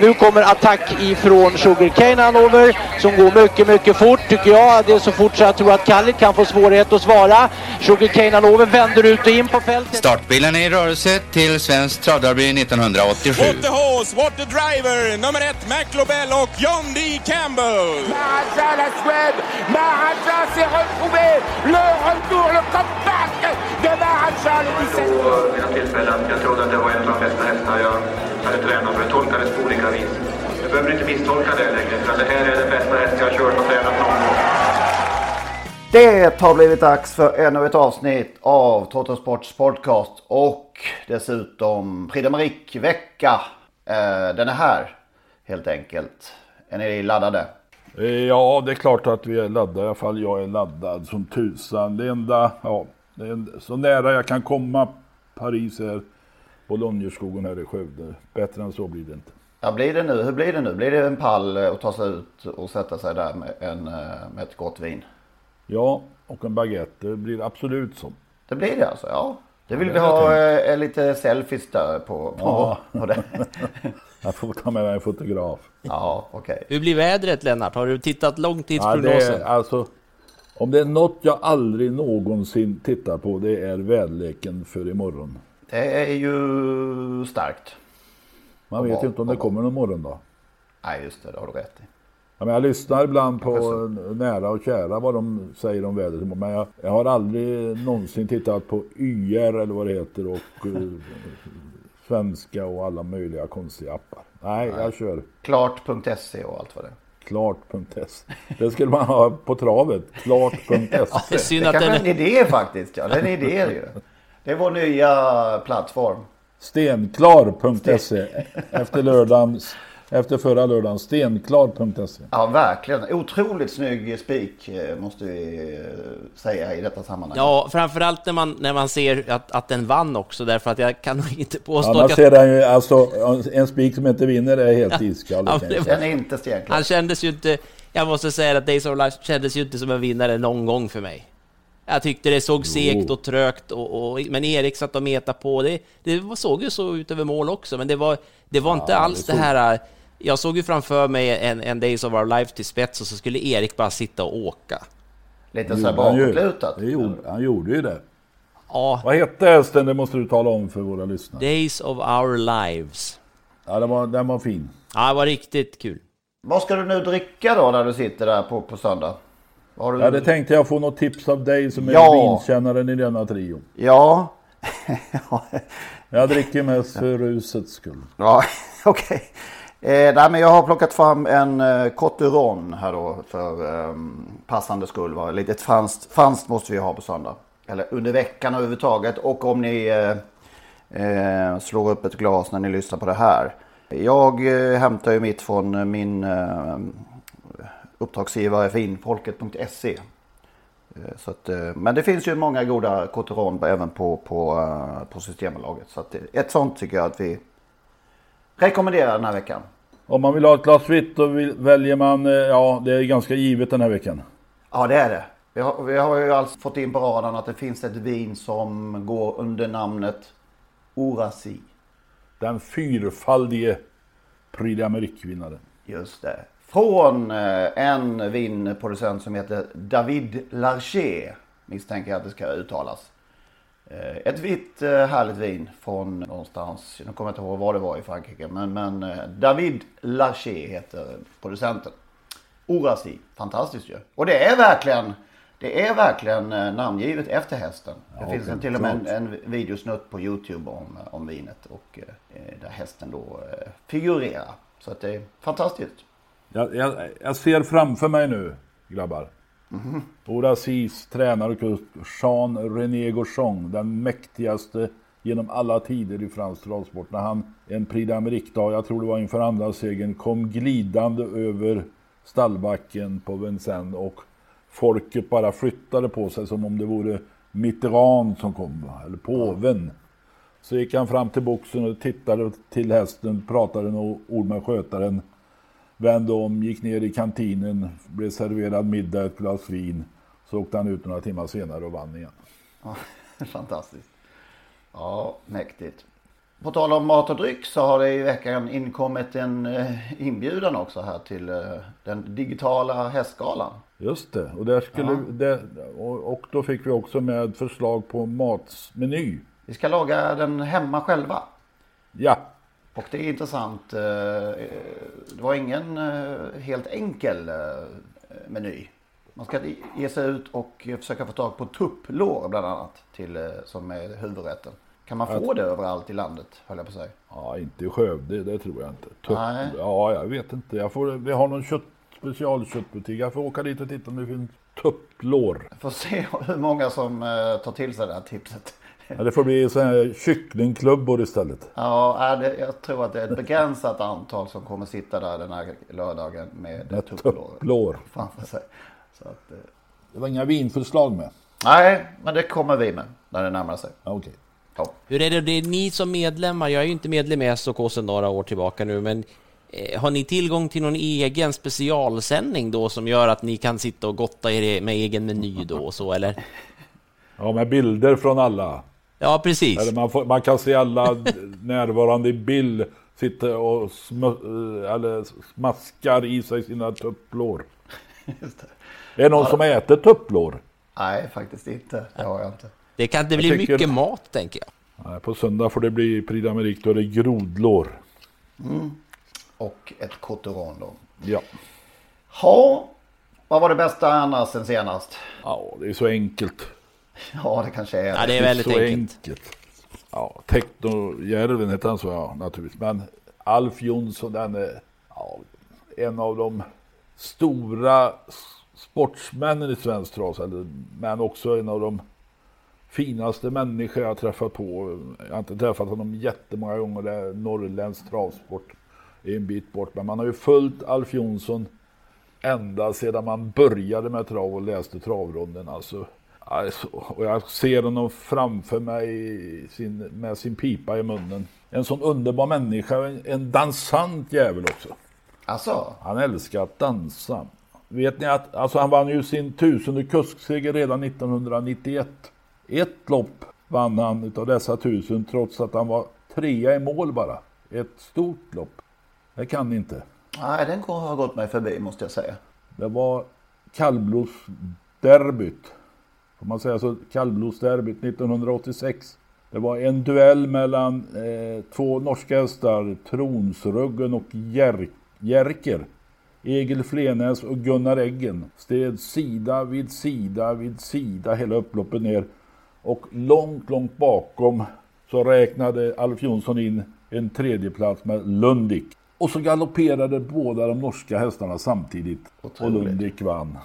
Nu kommer attack ifrån Sugarcane Hanover som går mycket, mycket fort tycker jag. Det är så fort så jag tror att Kallit kan få svårighet att svara. Sugarcane Hanover vänder ut och in på fältet. Startbilen är i rörelse till Svensk Travderby 1987. What the horse, what the driver, nummer ett McLobel och John D. Campbell. Maharaja la Suède, Maharaja s'est retrouvé, le retour, le comeback de Maharaja le 17. vid några tillfällen. Jag trodde att det var en av de bästa hästar jag hade tränat för det tolkades på vis. Du behöver inte misstolka det längre för det här är den bästa häst jag har kört och tränat någon gång. Det har blivit dags för ännu ett avsnitt av Trottosports podcast och dessutom Prix vecka Eh, Den är här helt enkelt. Är ni laddade? Eh, Ja, det är klart att vi är laddade. I alla fall jag är laddad som tusan. Det enda, ja, det är så nära jag kan komma Paris är Bologneskogen här i Skövde. Bättre än så blir det inte. Ja, blir det nu? Hur blir det nu? Blir det en pall eh, att ta sig ut och sätta sig där med, en, eh, med ett gott vin? Ja, och en baguette. Det blir absolut så. Det blir det alltså? Ja. Det vill Ja, vi det har ha jag eh, lite selfies där på, på, Ja. på det. Jag får ta med mig en fotograf. Ja, okej. Hur blir vädret Lennart? Har du tittat Ja, det långtidsprognosen? är, alltså, om det är något jag aldrig någonsin tittar på det är väderleken för imorgon. Det är ju starkt. Man vet ju inte om det kommer någon morgondag. Nej, just det. Det har du rätt i. Ja, men jag lyssnar ibland på nära och kära vad de säger om vädret. Men jag, jag har aldrig någonsin tittat på YR eller vad det heter och eh, svenska och alla möjliga konstiga appar. Nej, jag kör Klart.se och allt vad det är. klart.se. Det skulle man ha på travet. Det är Klart.se. synd Det att kanske är en idé faktiskt. Ja, det är en idé ju. Det är vår nya plattform. Stenklar.se. Efter lördagen, efter förra lördagen. Stenklar.se. Ja, verkligen. Otroligt snygg spik eh, måste vi eh, säga i detta sammanhang. Ja, framförallt när man, när man ser att, att den vann också, därför att jag kan nog inte påstå Annars att är den ju, alltså, en spik som inte vinner är helt iskall. Ja. Den är inte stenklar. han kändes ju inte... Jag måste säga att Days of Life kändes ju inte som en vinnare någon gång för mig. Jag tyckte det såg segt och trögt, och, och, men Erik satt och metade på. Det, det såg ju så ut över mål också, men det var, det var inte alls det, här... Jag såg ju framför mig en, en Days of Our Life till spets och så skulle Erik bara sitta och åka. Lite så här Han bakåtlutat. Det gjorde, han gjorde ju det. Ja, Vad hette hästen? Det måste du tala om för våra lyssnare. Days of Our Lives. Ja, den var, den var fin. Ja, det var riktigt kul. Vad ska du nu dricka då när du sitter där på, på söndag? Har du... Ja, det tänkte jag få något tips av dig som är Ja. vinkännaren i denna trio. Ja. Jag dricker mest för rusets skull. Ja, okej. Eh, nej, men jag har plockat fram en eh, Coturon här då för eh, passande skull. Va? Lite franskt, franskt måste vi ha på söndag. Eller under veckan överhuvudtaget. Och om ni eh, eh, slår upp ett glas när ni lyssnar på det här. Jag eh, hämtar ju mitt från min eh, uppdragsgivare finfolket.se. Eh, Så att, eh, men det finns ju många goda Coteron även på, på, eh, på Systembolaget. Så att, ett sånt tycker jag att vi rekommenderar den här veckan. Om man vill ha ett glas vitt då väljer man, ja det är ganska givet den här veckan. Ja det är det. Vi har, vi har ju alltså fått in på radarn att det finns ett vin som går under namnet Orasi. Den fyrfaldige Prix d'Amérique-vinnaren. Just det. Från eh, en vinproducent som heter David Larcher. Misstänker jag att det ska uttalas. Eh, Ett vitt eh, härligt vin från någonstans. Nu kommer jag inte ihåg var det var i Frankrike. Men, men David Larcher heter producenten. Orasi. Fantastiskt ju. Och det är verkligen det är verkligen namngivet efter hästen. Det Ja, finns en, till och med en, en videosnutt på Youtube om, om vinet. Och eh, där hästen då eh, figurerar. Så att det är fantastiskt. Jag, jag, jag ser framför mig nu, grabbar. Orasis tränare och kust, Jean René Gauchon, den mäktigaste genom alla tider i fransk travsport. När han en Prix d'Amérique-dag, jag tror det var inför andra segern, kom glidande över stallbacken på Vincennes och folket bara flyttade på sig som om det vore Mitterrand som kom, eller påven. Så gick han fram till boxen och tittade till hästen, pratade några ord med skötaren, vände om, gick ner i kantinen, blev serverad middag, ett glas vin. Så åkte han ut några timmar senare och vann igen. Ja, fantastiskt. Ja, mäktigt. På tal om mat och dryck så har det i veckan inkommit en eh, inbjudan också här till eh, den digitala hästgalan. Just det, och, där skulle, Ja. det, och, då fick vi också med förslag på matmeny. Vi ska laga den hemma själva. Ja, Och det är intressant. eh, Det var ingen eh, helt enkel eh, meny. Man ska ge sig ut och försöka få tag på tupplår bland annat till, eh, som är huvudrätten. Kan man få det överallt i landet höll jag på att säga. ja inte i Skövde, det tror jag inte. Tupp, Nej. ja, jag vet inte. Jag får, vi har någon kött, specialköttbutik. Jag får åka dit och titta om det finns tupplår. Får se hur många som eh, tar till sig det här tipset. Ja, det får bli så här kycklingklubbor istället. Ja, är det, jag tror att det är ett begränsat antal som kommer sitta där den här lördagen med Med tupplår framför sig. Så att, eh, Det var inga vinförslag med. nej, men det kommer vi med när det närmar sig. Okej. Ja. Hur är det, det är ni som medlemmar, jag är ju inte medlem i SOK sedan några år tillbaka nu, men eh, har ni tillgång till någon egen specialsändning då som gör att ni kan sitta och gotta er med egen meny då och så eller? Ja, med bilder från alla. Ja, precis. Eller man, får, man kan se alla närvarande i bild sitta och smu, eh, eller smaskar i sig sina tupplår. Just det. Är det någon som äter tupplår? Nej, faktiskt inte. Det har jag inte. Det kan inte Jag bli tycker- mycket mat, tänker jag. Nej, på söndag får det bli Prix d'Amérique, då är det grodlår. Och ett coteron då. Ja. Ja, vad var det bästa annars sen senast? ja, det är så enkelt. Ja, det kanske är Ja, det det. är väldigt så enkelt. Ja, Technojärven heter han så ja, naturligtvis. Men Alf Jonsson, den är ja, en av de stora sportsmännen i svensk trav, men också en av de finaste människor jag har träffat på. Jag har inte träffat honom jättemånga gånger, det är norrländsk travsport är en bit bort. Men man har ju följt Alf Jonsson ända sedan man började med trav och läste travronden. Alltså, alltså, och jag ser honom framför mig sin, med sin pipa i munnen. En sån underbar människa, en, en dansant jävel också. Alltså, Han älskar att dansa. Vet ni att alltså han vann ju sin tusende kuskseger redan 1991. Ett lopp vann han utav dessa tusen trots att han var trea i mål bara. Ett stort lopp. Det kan ni inte. nej, den har gått mig förbi måste jag säga. Det var kallblodsderbyt. Får man säga så? Kallblodsderbyt 1986. Det var en duell mellan eh, två norska hästar, Tronsruggen och Jer- Jerker. Egil Flenäs och Gunnar Eggen stred sida vid sida vid sida hela upploppet ner. Och långt, långt bakom så räknade Alf Jonsson in en tredjeplats med Lundik. Och så galopperade båda de norska hästarna samtidigt. Och. Lundik vann.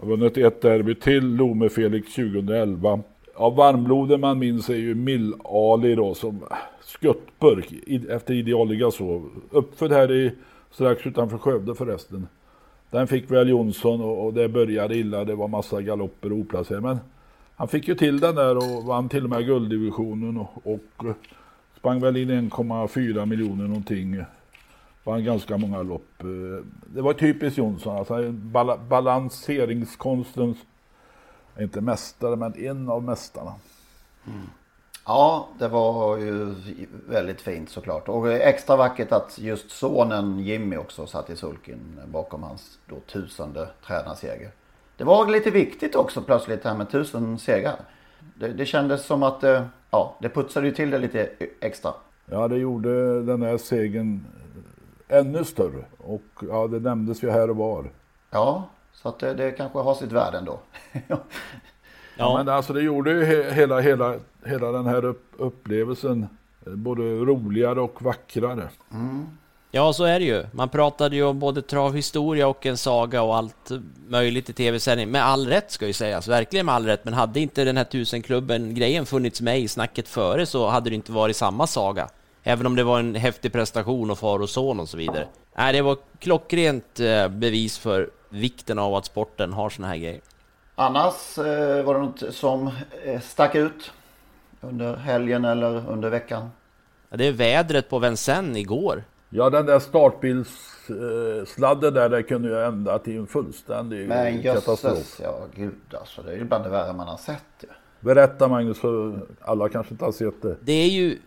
Har vunnit ett derby till, Lome Felix 2011. Ja, varmbloden man minns är ju Mill Ali då som äh, skuttburk efter idealiga så. Uppfödd här i strax utanför Skövde förresten. Den fick väl Jonsson och, och det började illa. Det var massa galopper och oplacerade. Men han fick ju till den där och vann till och med gulddivisionen och, och äh, sprang väl in 1,4 miljoner någonting. Vann ganska många lopp. Eh, Det var typiskt Jonsson. Alltså en bala, balanseringskonstens, inte mästare men en av mästarna. Ja, det var ju väldigt fint såklart. Och extra vackert att just sonen Jimmy också satt i sulken bakom hans då tusende tränarseger. Det var lite viktigt också plötsligt det här med tusen segrar. Det, det kändes som att eh, ja, det putsade ju till det lite extra. Ja, det gjorde den här segern ännu större. Och ja, det nämndes ju här och var. Ja, så att det, det kanske har sitt värde ändå. Ja. Men alltså det gjorde ju he- hela, hela, hela den här upp, upplevelsen eh, både roligare och vackrare. Ja, så är det ju. Man pratade ju om både travhistoria och en saga och allt möjligt i tv-sändning. Med all rätt ska ju sägas, verkligen med all rätt. Men hade inte den här tusenklubben-grejen funnits med i snacket före så hade det inte varit samma saga. Även om det var en häftig prestation och far och son och så vidare. Nej, det var klockrent eh, bevis för vikten av att sporten har såna här grejer. Annars eh, var det något som eh, stack ut under helgen eller under veckan? Ja, det är vädret på Vincennes igår. Ja, den där startbilssladden där, det kunde ju ända till en fullständig Men katastrof. jösses, ja gud alltså. Det är ju bland det värre man har sett ju. Berätta Magnus, för alla kanske inte har sett det. Det är ju...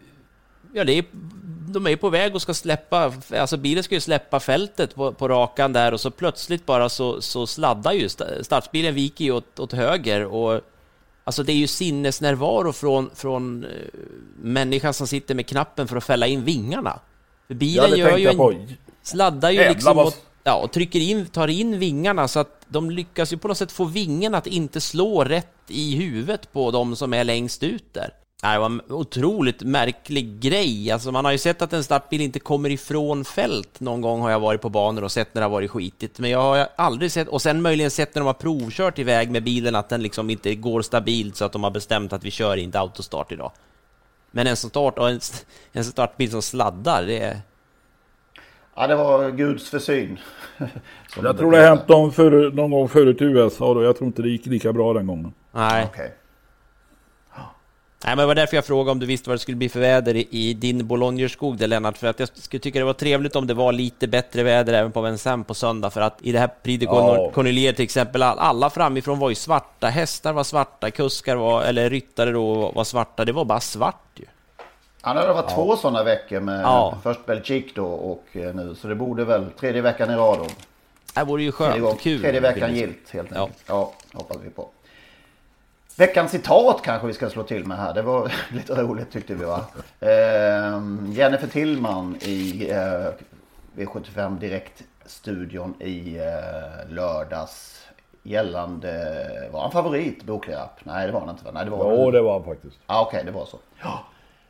Ja, det är, de är på väg och ska släppa... Alltså bilen ska ju släppa fältet på, på rakan där och så plötsligt bara så, så sladdar ju... Startbilen viker ju åt, åt höger och... Alltså det är ju sinnesnärvaro från, från uh, människan som sitter med knappen för att fälla in vingarna. För bilen gör ju en, sladdar ju Jävlar liksom vad- och, ja, och trycker in, tar in vingarna så att de lyckas ju på något sätt få vingen att inte slå rätt i huvudet på de som är längst ut där. Nej, Det var en otroligt märklig grej. Alltså man har ju sett att en startbil inte kommer ifrån fält. Någon gång har jag varit på banor och sett när det har varit skitigt. Men jag har aldrig sett, och sen möjligen sett när de har provkört iväg med bilen att den liksom inte går stabilt så att de har bestämt att vi kör inte autostart idag. Men en start och en, en startbil som sladdar, det är... Ja, det var Guds försyn. Jag tror det har hänt någon, förr, någon gång förut i USA då. Jag tror inte det gick lika bra den gången. Nej. Okej. Nej, men det var därför jag frågade om du visste vad det skulle bli för väder i, i din Bolognerskog där Lennart, för att jag skulle tycka det var trevligt om det var lite bättre väder även på Vincennes på söndag, för att i det här Prix de Ja. Cornelier till exempel, all, alla framifrån var ju svarta, hästar var svarta, kuskar var, eller ryttare då var svarta, det var bara svart ju. Ja, det har varit två sådana veckor med Ja. först Belgique då och eh, nu. Så det borde väl tredje veckan i rad då. Det vore ju Tredje, gång, skönt, kul. tredje veckan gilt helt Ja. enkelt. Ja. hoppas vi på. Veckans citat kanske vi ska slå till med här. Det var lite roligt tyckte vi va. Ehm, Jennifer Tillman i eh, V75 Direkt-studion i eh, lördags. Gällande, var han favorit Boklerapp? Nej det var han inte va? Nej det var Jo, det var han faktiskt. Ja, okej, det var så. Ja.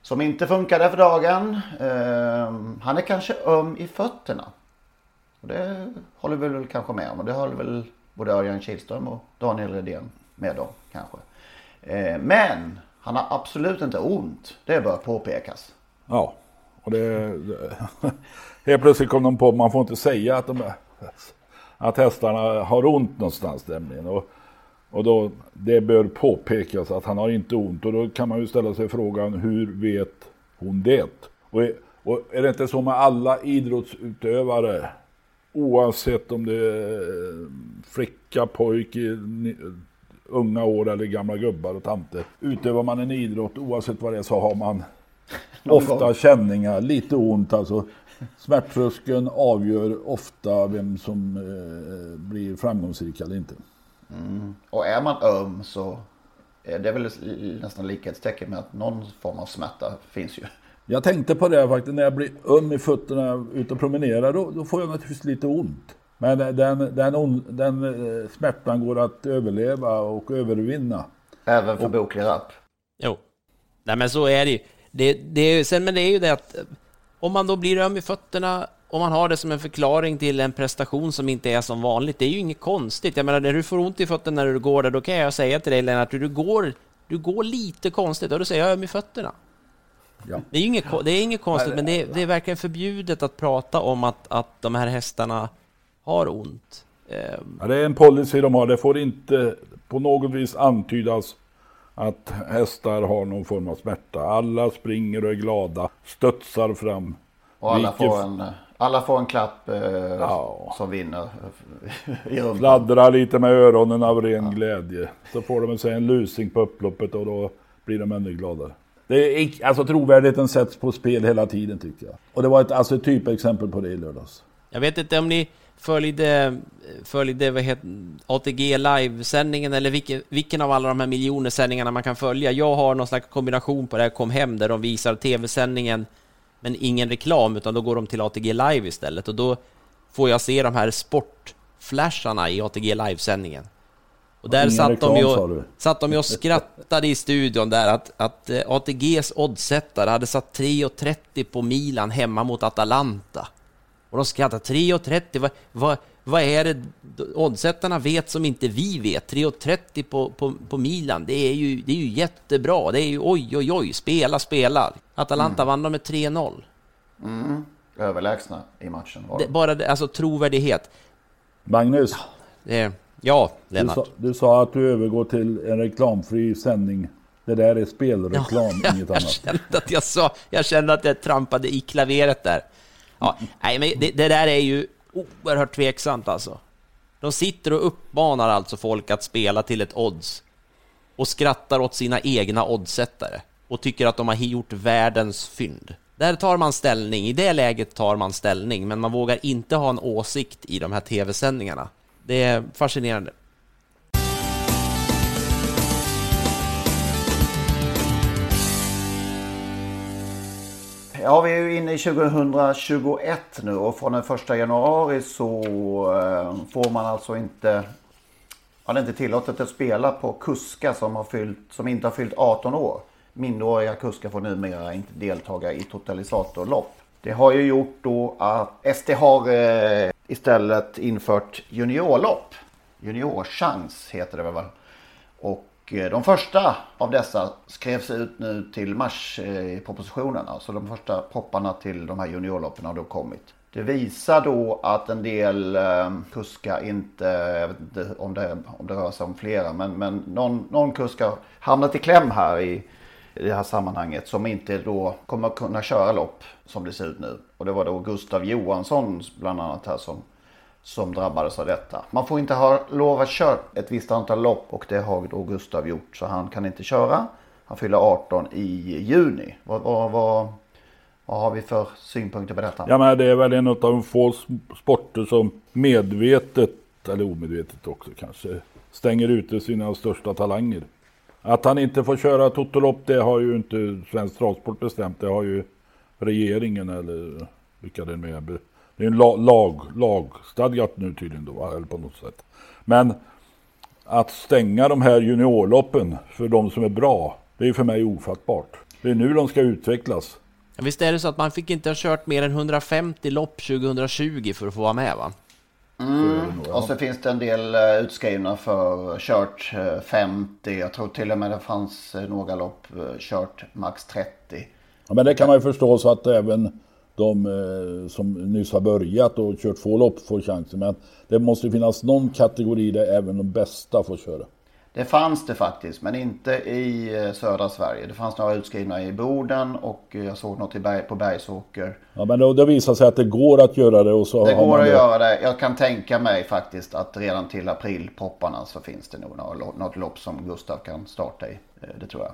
Som inte funkade för dagen. Ehm, han är kanske öm i fötterna. Och det håller vi väl kanske med om. Och det håller väl både Örjan Kihlström och Daniel Redén med om kanske. Eh, men han har absolut inte ont. Det bör påpekas. Ja, och det... det helt plötsligt kom de på att man får inte säga att, de, att hästarna har ont någonstans nämligen. Och, och då, det bör påpekas att han har inte ont. Och då kan man ju ställa sig frågan, hur vet hon det? Och, är- och är det inte så med alla idrottsutövare, oavsett om det är flicka, pojke, unga år eller gamla gubbar och tanter. Utövar man en idrott, oavsett vad det är, så har man ofta känningar, lite ont alltså. Smärttröskeln avgör ofta vem som eh, blir framgångsrik eller inte. Och är man öm så är det väl nästan likhetstecken med att någon form av smärta finns ju. Jag tänkte på det faktiskt när jag blir öm i fötterna ute och promenerar. Då, då får jag naturligtvis lite ont. Men den, den, on, den eh, smärtan går att överleva och övervinna. Även för boklig rapp. Jo. Nej men så är det ju. Det, det är sen, men det är ju det att eh, om man då blir öm i fötterna och man har det som en förklaring till en prestation som inte är som vanligt, det är ju inget konstigt. Jag menar, när du får ont i fötterna när du går där, då kan jag säga till dig Lennart, du går, du går lite konstigt, och då säger jag öm i fötterna. Ja. Det är ju inget, det är inget konstigt, men det är, det är verkligen förbjudet att prata om att, att de här hästarna har ont. Ehm, Ja, det är en policy de har. Det får inte på något vis antydas att hästar har någon form av smärta. Alla springer och är glada, studsar fram. Och alla Vilket- får en, alla får en klapp eh, Ja. som vinner i. Fladdrar lite med öronen av ren glädje. Så får de sig en lusing på upploppet och då blir de ännu gladare. Det är, alltså trovärdigheten sätts på spel hela tiden tycker jag. Och det var ett alltså, ett typexempel på det i lördags. Jag vet inte om ni följde, följde vad heter, ATG live-sändningen eller vilken, vilken av alla de här miljoner sändningarna man kan följa. Jag har någon slags kombination på det här Kom hem där de visar tv-sändningen men ingen reklam utan då går de till ATG live istället och då får jag se de här sportflasharna i ATG live-sändningen. Och där Ingen satt de, reklam, sa ju, satt de ju och skrattade i studion där att, att eh, ATGs oddsättare hade satt 3,30 på Milan hemma mot Atalanta. Och de skrattar 3,30. Vad, vad, vad är det oddsättarna vet som inte vi vet? 3,30 på, på, på Milan, det är, ju, det är ju jättebra. Det är ju oj, oj, oj, spela, spela. Atalanta mm. vann de med 3-0. Mm. Överlägsna i matchen var det. Bara det, alltså trovärdighet. Magnus. Det, ja, Lennart. Du sa, du sa att du övergår till en reklamfri sändning. Det där är spelreklam, ja, inget jag annat. Kände att jag, sa, jag kände att jag trampade i klaveret där. Ja, nej, men det, det, där är ju oerhört tveksamt alltså. De sitter och uppmanar alltså folk att spela till ett odds och skrattar åt sina egna oddsättare och tycker att de har gjort världens fynd. Där tar man ställning, i det läget tar man ställning, men man vågar inte ha en åsikt i de här tv-sändningarna. Det är fascinerande. Ja, vi är ju inne i 2021 nu och från den första januari så eh, får man alltså inte... Ja, det är inte tillåtet att spela på kuskar som, har fyllt, som inte har fyllt 18 år. Minderåriga kuskar får numera inte deltaga i totalisatorlopp. Det har ju gjort då att SD har eh, istället infört juniorlopp. Juniorchans heter det väl. Och Eh, de första av dessa skrevs ut nu till mars-propositionen. Eh, alltså de första popparna till de här juniorloppen har då kommit. Det visar då att en del eh, kuskar inte, jag vet inte om det, om det rör sig om flera, men, men någon, någon kusk har hamnat i kläm här i, i det här sammanhanget som inte då kommer kunna köra lopp som det ser ut nu. Och det var då Gustav Johansson bland annat här som som drabbades av detta. Man får inte ha lov att köra ett visst antal lopp och det har då Gustav gjort så han kan inte köra. Han fyller 18 i juni. Vad, vad, vad, vad har vi för synpunkter på detta? Ja men det är väl en av de få sporter som medvetet, eller omedvetet också kanske, stänger ute sina största talanger. Att han inte får köra totolopp det har ju inte Svensk Travsport bestämt. Det har ju regeringen eller vilka det nu är det är en lag, lag, lagstadgat nu tydligen då, eller på något sätt. Men att stänga de här juniorloppen för de som är bra, det är för mig ofattbart. Det är nu de ska utvecklas. Visst är det så att man fick inte ha kört mer än 150 lopp 2020 för att få vara med va? Mm. Och så finns det en del eh, utskrivna för kört 50. Eh, Jag tror till och med det fanns eh, några lopp kört max 30. Ja, men det kan man ju förstå så att även de eh, som nyss har börjat och kört få lopp får chansen. Men det måste finnas någon kategori där även de bästa får köra. Det fanns det faktiskt, men inte i eh, södra Sverige. Det fanns några utskrivna i Boden och jag såg något på Bergsåker. Ja, men det, det visar sig att det går att göra det. Och så det går att det. göra det. Jag kan tänka mig faktiskt att redan till april-popparna så finns det nog något lopp som Gustav kan starta i. Eh, det tror jag.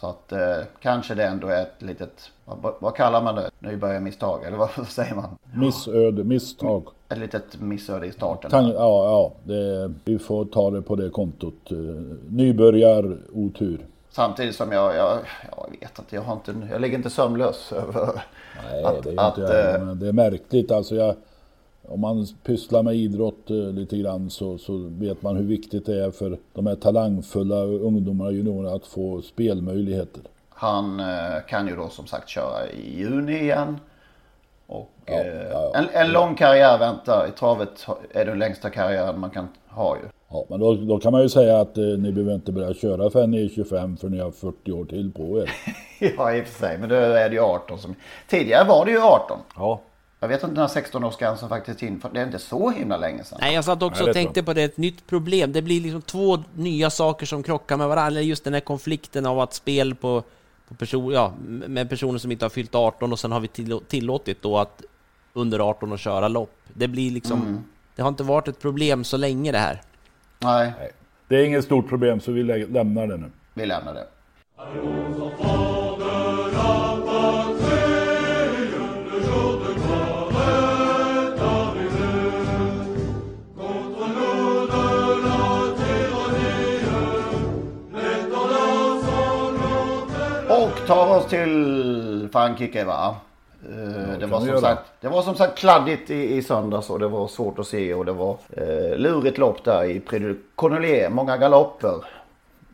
Så att eh, kanske det ändå är ett litet, vad, vad kallar man det? Nybörjarmisstag eller vad säger man? Missöde, misstag. Ett litet missöde i starten. Tan ja, ja det, vi får ta det på det kontot. Eh, nybörjar otur. Samtidigt som jag, jag, jag vet att jag har inte, jag ligger inte sömnlös över Nej, att, det är att, inte jag, äh, Det är märkligt alltså. Jag, om man pysslar med idrott eh, lite grann så, så vet man hur viktigt det är för de här talangfulla ungdomarna och juniorerna att få spelmöjligheter. Han eh, kan ju då som sagt köra i juni igen. Och ja, eh, ja, en, en lång karriär väntar. I travet är den längsta karriären man kan ha ju. Ja, men då, då kan man ju säga att eh, ni behöver inte börja köra förrän ni är 25 för ni har 40 år till på er. ja, i och för sig. Men då är det ju 18 som... Tidigare var det ju 18. Ja. Jag vet inte när 16-årsgränsen faktiskt infördes. Det är inte så himla länge sedan. Nej, jag satt också och tänkte på det. Ett nytt problem. Det blir liksom två nya saker som krockar med varandra. Just den här konflikten av att spel på, på person, ja, med personer som inte har fyllt 18 och sen har vi tillåtit då att under 18 att köra lopp. Det blir liksom... Mm. Det har inte varit ett problem så länge det här. Nej. Det är inget stort problem så vi lämnar det nu. Vi lämnar det. Tar oss till Frankrike va? Ja, det, var som sagt, det var som sagt kladdigt i, i söndags och det var svårt att se och det var eh, lurigt lopp där i Prix Cornelier. Många galopper.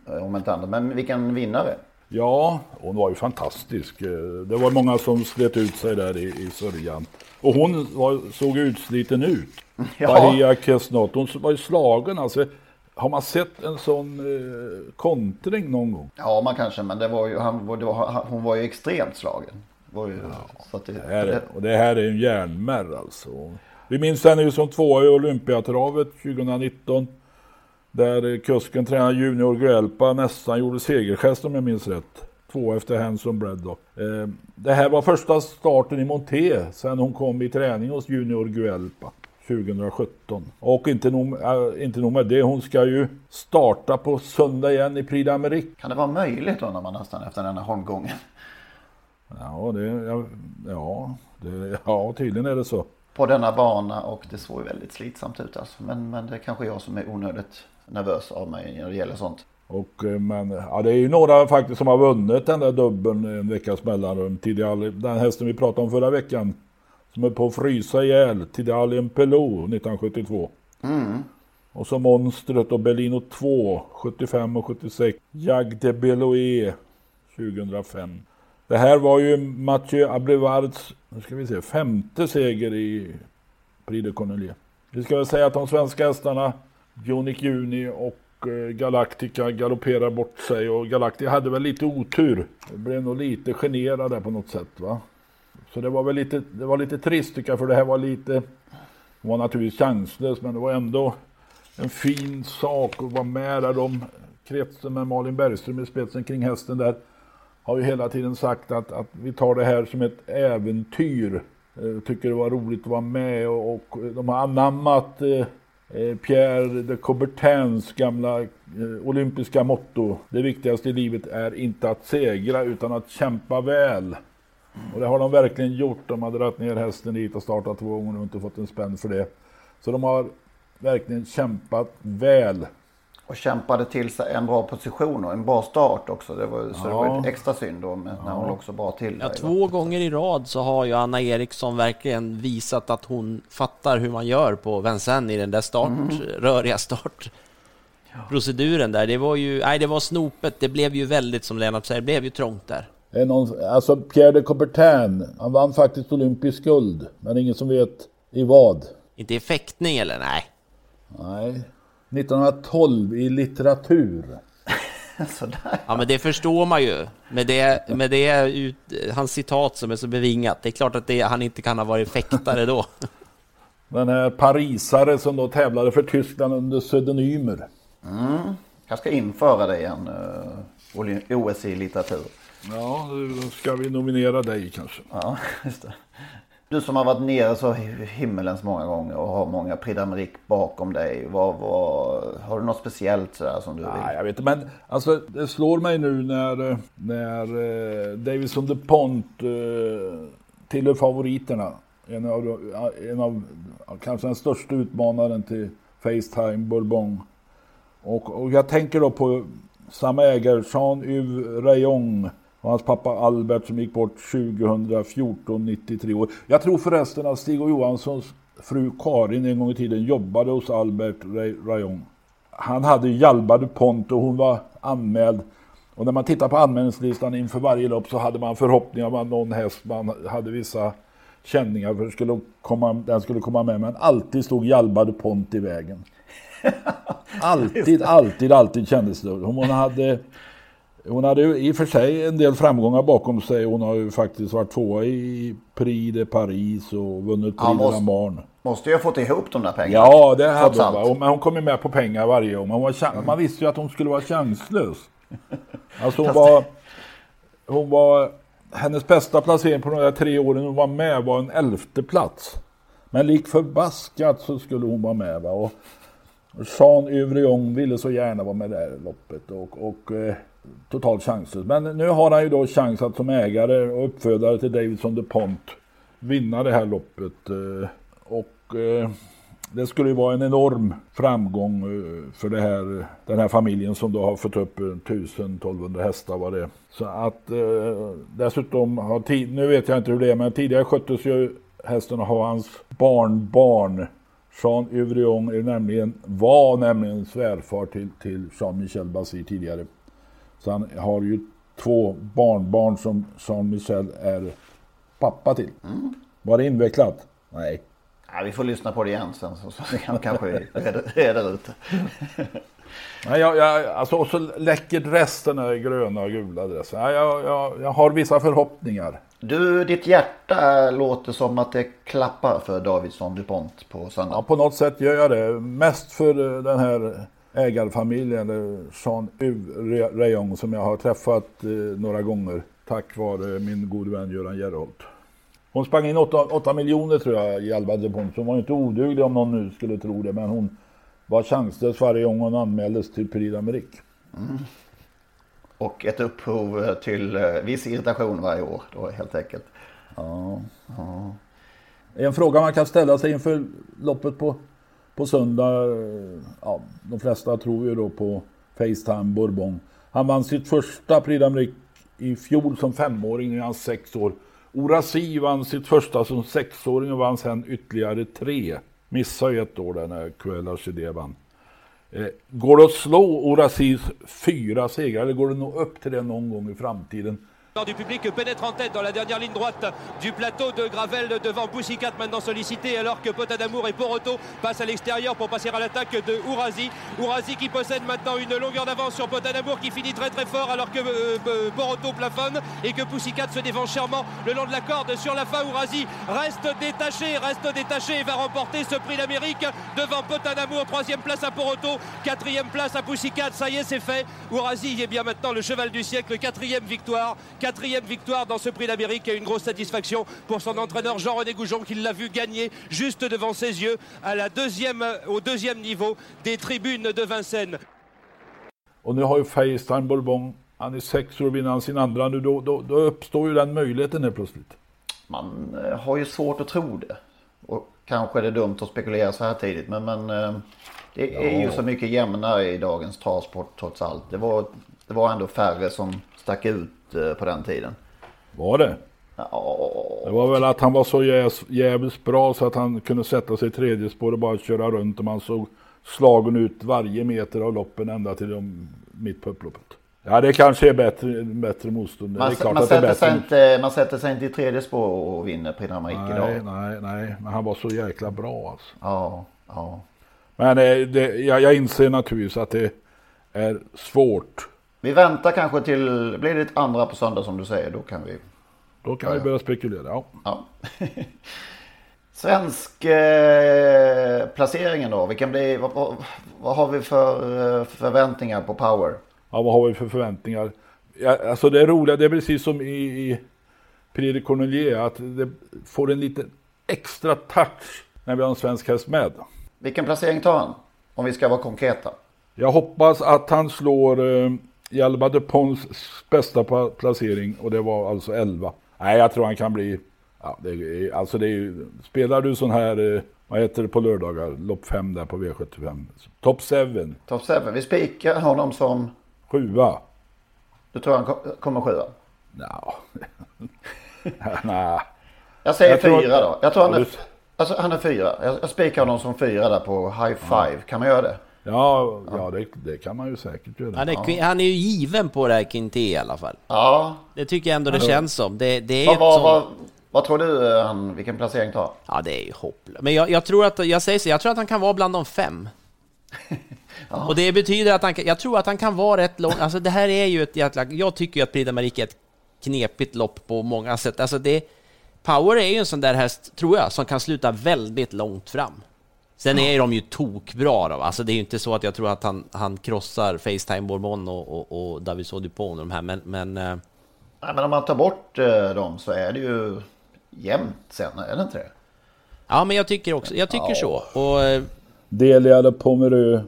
Eh, om inte annat. Men vilken vinnare. Ja, hon var ju fantastisk. Eh, Det var många som slet ut sig där i, i sörjan. Och hon var, såg utsliten ut. Ja. Bahia Kesnot. Hon var ju slagen alltså. Har man sett en sån eh, kontring någon gång? Ja, man kanske, men det var ju, han, var- var, hon var ju extremt slagen. Var ju, att det, Det här, är- och det här är en järnmärr alltså. Vi minns henne ju som tvåa i Olympiatravet 2019. Där eh, kusken tränade Junior Guelpa nästan gjorde segergest om jag minns rätt. Två efter Hanson Bread då. Eh, det här var första starten i Monté sen hon kom i träning hos Junior Guelpa 2017. Och inte nog, äh, inte nog med det, hon ska ju starta på söndag igen i Prix d'Amérique. kan det vara möjligt då när man nästan efter den här holmgången? Ja, det, ja, ja, det, ja, tydligen är det så. På denna bana och det såg väldigt slitsamt ut alltså. Men, men det är kanske jag som är onödigt nervös av mig när det gäller sånt. Och, eh, men ja, det är ju några faktiskt som har vunnit den där dubbeln en veckas mellanrum. Tidigare, den hästen vi pratade om förra veckan. Som är på att frysa ihjäl. Tidalien Pelot 1972. Och så Monstret och Bellino 2 75 och 76. Jag de Beloé 2005. Det här var ju Mathieu Abrevards, nu ska vi se, femte seger i Prix de Cornelier. Vi ska väl säga att de svenska hästarna, Bionic Juni och eh, Galactica galopperar bort sig och Galactica hade väl lite otur. Det blev nog lite generade på något sätt va. Så det var väl lite, det var lite trist tycker jag för det här var lite, var naturligtvis chanslöst men det var ändå en fin sak att vara med där. De kretsen med Malin Bergström i spetsen kring hästen där har ju hela tiden sagt att, att vi tar det här som ett äventyr. Eh, tycker det var roligt att vara med och, och de har anammat eh, eh Pierre de Coubertins gamla eh, olympiska motto. Det viktigaste i livet är inte att segra utan att kämpa väl. Och det har de verkligen gjort. De har dragit ner hästen dit och startat två gånger och inte fått en spänn för det. Så de har verkligen kämpat väl. Och kämpade till sig en bra position och en bra start också. Det var, så det var Ja. ett extra synd då när hon låg så bra till. Ja, två gånger i rad så har ju Anna Eriksson verkligen visat att hon fattar hur man gör på Vincennes i den där start, röriga startproceduren där. Det var ju, nej det var snopet, det blev ju väldigt som Lennart säger, det blev ju trångt där. Är någon, alltså Pierre de Coubertin, han vann faktiskt olympisk guld. Men ingen som vet i vad. Inte i fäktning eller? Nej. Nej. 1912 i litteratur. Sådär. Ja men det förstår man ju. Med det, med det ut, hans citat som är så bevingat. Det är klart att det, han inte kan ha varit fäktare då. Den här parisare som då tävlade för Tyskland under pseudonymer. Jag ska införa det igen. Uh, Oly- OS i litteratur. Ja, då ska vi nominera dig kanske. Ja, just det. Du som har varit nere så himmelens många gånger och har många Prix d'Amérique bakom dig. Vad, vad, har du något speciellt sådär som du vill? Nej, jag vet inte, men alltså det slår mig nu när, när eh, Davison DuPont eh, tillhör favoriterna. En av, en av kanske den största utmanaren till Facetime Bourbon. Och, och jag tänker då på samma ägare, Jean-Yves Rayon och hans pappa Albert som gick bort 2014, 93 år. Jag tror förresten att Stig och Johanssons fru Karin en gång i tiden jobbade hos Albert Ray- Rayon. Han hade Jalba DuPont och hon var anmäld. Och när man tittar på anmälningslistan inför varje lopp så hade man förhoppningar om att någon häst, man hade vissa känningar för skulle komma, den skulle komma med. Men alltid stod Jalba DuPont i vägen. Alltid, alltid, alltid kändes det. Hon hade, hon hade ju i och för sig en del framgångar bakom sig. Hon har ju faktiskt varit tvåa i Prix de Paris och vunnit Prix de måste- la Marne. Måste ju ha fått ihop de där pengarna. Ja, det hade hon. allt. Men hon kom ju med på pengar varje gång. Man, var, chan- man visste ju att hon skulle vara chanslös. Alltså hon var... Hon var... Hennes bästa placering på de där tre åren hon var med var en elfte plats. Men lik förbaskat så skulle hon vara med. Va? Och Jean Uvrion ville så gärna vara med där i loppet. Och, och eh, totalt chanslös. Men nu har han ju då chans att som ägare och uppfödare till Davidson DuPont vinna det här loppet. Eh, och eh, det skulle ju vara en enorm framgång eh, för det här, den här familjen som då har fått upp 1000-1200 hästar var det. Så att dessutom har tid, nu vet jag inte hur det är men tidigare sköttes ju hästen av hans barnbarn. Jean Uvrion är nämligen, var nämligen svärfar till, till Jean-Michel Basir tidigare. Så han har ju två barnbarn som Jean-Michel är pappa till. Var det invecklat? Nej. Ja, vi får lyssna på det igen sen så, så kan kanske reda, ut. Nej, jag, jag, alltså, och så läcker resten är gröna och gula dressen. Jag, jag, jag har vissa förhoppningar. Du, ditt hjärta låter som att det klappar för Davidsson DuPont på söndag. Ja, på något sätt gör jag det. Mest för eh, den här ägarfamiljen, eller Jean Yves Rayon, som jag har träffat eh, några gånger tack vare min gode vän Göran Gerholt. Hon sprang in 8, miljoner tror jag i Alba DuPont. Så hon var inte oduglig om någon nu skulle tro det. Men hon var chanslös varje gång hon anmäldes till Prix d'Amérique. Mm. Och ett upphov till eh, viss irritation varje år då helt enkelt. Ja, ja. En fråga man kan ställa sig inför loppet på, på söndag. Ja, de flesta tror ju då på Facetime Bourbon. Han vann sitt första Prix d'Amérique i fjol som femåring när han sex år. Orasi vann sitt första som sexåring och vann sen ytterligare tre. Missade ju ett år där när Cruella Chidé vann. Eh, går det att slå Orasis fyra segrar eller går det nog upp till det någon gång i framtiden? Du public pénètre en tête dans la dernière ligne droite du plateau de Gravel devant Boussicat maintenant sollicité alors que Potin d'Amour et Poroto passent à l'extérieur pour passer à l'attaque de Ourazi. Ourazi qui possède maintenant une longueur d'avance sur Potin d'Amour qui finit très très fort alors que euh, Poroto plafonne et que Boussicat se dévance chèrement le long de la corde sur la fin. Ourazi reste détaché, reste détaché et va remporter ce prix d'Amérique devant Potin d'Amour. Troisième place à Poroto, quatrième place à Boussicat. Ça y est, c'est fait. Ourazi est bien maintenant le cheval du siècle, quatrième victoire. Quatrième victoire dans ce prix d'Amérique et une grosse satisfaction pour son entraîneur Jean-René Goujon qui l'a vu gagner juste devant ses yeux à la deuxième, au deuxième niveau des tribunes de Vincennes. Och nu har ju Facetime Bourbon, han är sex år och vinner sin andra nu, då, då, då uppstår ju den möjligheten helt plötsligt. Man eh, har ju svårt att tro det. Och kanske är det dumt att spekulera så här tidigt men, men eh, det är ja. ju så mycket jämnare i dagens travsport trots allt. Det var, det var ändå färre som stack ut Eh, på den tiden. Var det? Ja. Det var väl att han var så jävligt bra så att han kunde sätta sig i tredje spår och bara köra runt och man såg slagen ut varje meter av loppen ända till de, mitt på upploppet. Ja det kanske är bättre, bättre motstånd. Man, man, sätter sig inte, man sätter sig inte i tredje spår och vinner Prix d'Amérique idag. Nej, nej, nej. Men han var så jäkla bra alltså. Ja, ja. Men eh, det, jag, jag inser naturligtvis att det är svårt vi väntar kanske till, blir det ett andra på söndag som du säger, då kan vi. Då kan vi börja spekulera, ja. ja. Svensk eh, placeringen då, vilken blir, vad, vad, vad, har vi för eh, förväntningar på Power? Ja, vad har vi för förväntningar? Ja, alltså det är roliga, det är precis som i, i Prix Cornelier, att det får en lite extra touch när vi har en svensk häst med. Vilken placering tar han? Om vi ska vara konkreta. Jag hoppas att han slår eh, Jalba de Pons bästa placering och det var alltså 11. Nej, jag tror han kan bli... Ja, det är, alltså det är, spelar du sån här, eh, vad heter det på lördagar, lopp 5 där på V75. Top 7. Top 7. Vi spikar honom som... Sjua. Du tror han kommer sjua? No. nah. Jag säger jag fyra då. Jag tror han är, alltså, han är fyra. Jag, jag spikar honom som fyra där på high five. Ja. Kan man göra det? Ja, ja det, det, kan man ju säkert göra. Han är, han är ju given på det här Quinté i alla fall. Ja. Det tycker jag ändå det känns som. Det, det är vad, vad, vad, vad, tror du han, vilken placering tar? Ja, det är ju hopplöst. Men jag, jag, tror att, jag säger så, jag tror att han kan vara bland de fem. ja. Och det betyder att han jag tror att han kan vara rätt lång, alltså det här är ju ett jäkla, jag tycker ju att Prix är ett knepigt lopp på många sätt. Alltså det, Power är ju en sån där häst, tror jag, som kan sluta väldigt långt fram. Sen är de ju tokbra då. Alltså det är ju inte så att jag tror att han, han krossar Facetime Bourbon och, och, och David Sodupon och de här, men... Men, eh... Nej, men om man tar bort eh, dem så är det ju jämnt sen, är det inte det? Ja, men jag tycker också, jag tycker ja. så. Och... Eh, Delia de Pomerö.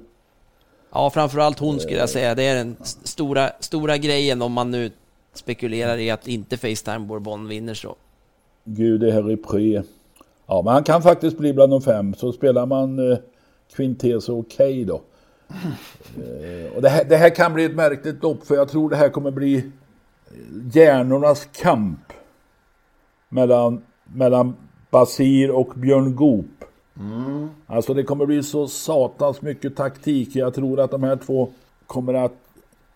Ja, framförallt hon skulle jag säga. Det är den stora, stora grejen om man nu spekulerar i att inte Facetime Bourbon vinner så. Gud, det här är pre. Ja, men han kan faktiskt bli bland de fem. Så spelar man eh, Quinté så okej okay då. Eh, och det här, det här kan bli ett märkligt lopp för jag tror det här kommer bli hjärnornas kamp. Mellan, mellan Basir och Björn Goop. Mm. Alltså det kommer bli så satans mycket taktik. Jag tror att de här två kommer att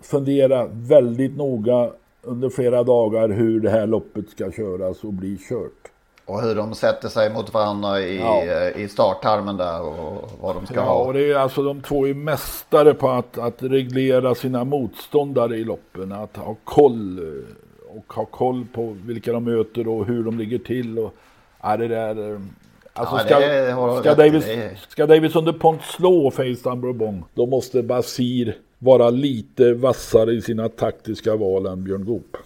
fundera väldigt noga under flera dagar hur det här loppet ska köras och bli kört. Och hur de sätter sig mot varandra i, Ja. i starttarmen där och vad de ska Ja, ha. och det är alltså de två är mästare på att, att reglera sina motståndare i loppen. Att ha koll eh, och ha koll på vilka de möter och hur de ligger till. Och, ja, det där, eh, alltså Ja, ska, det ska. Davis, är- ska Davison DuPont slå Face Bourbon då måste Basir vara lite vassare i sina taktiska val än Björn Goop.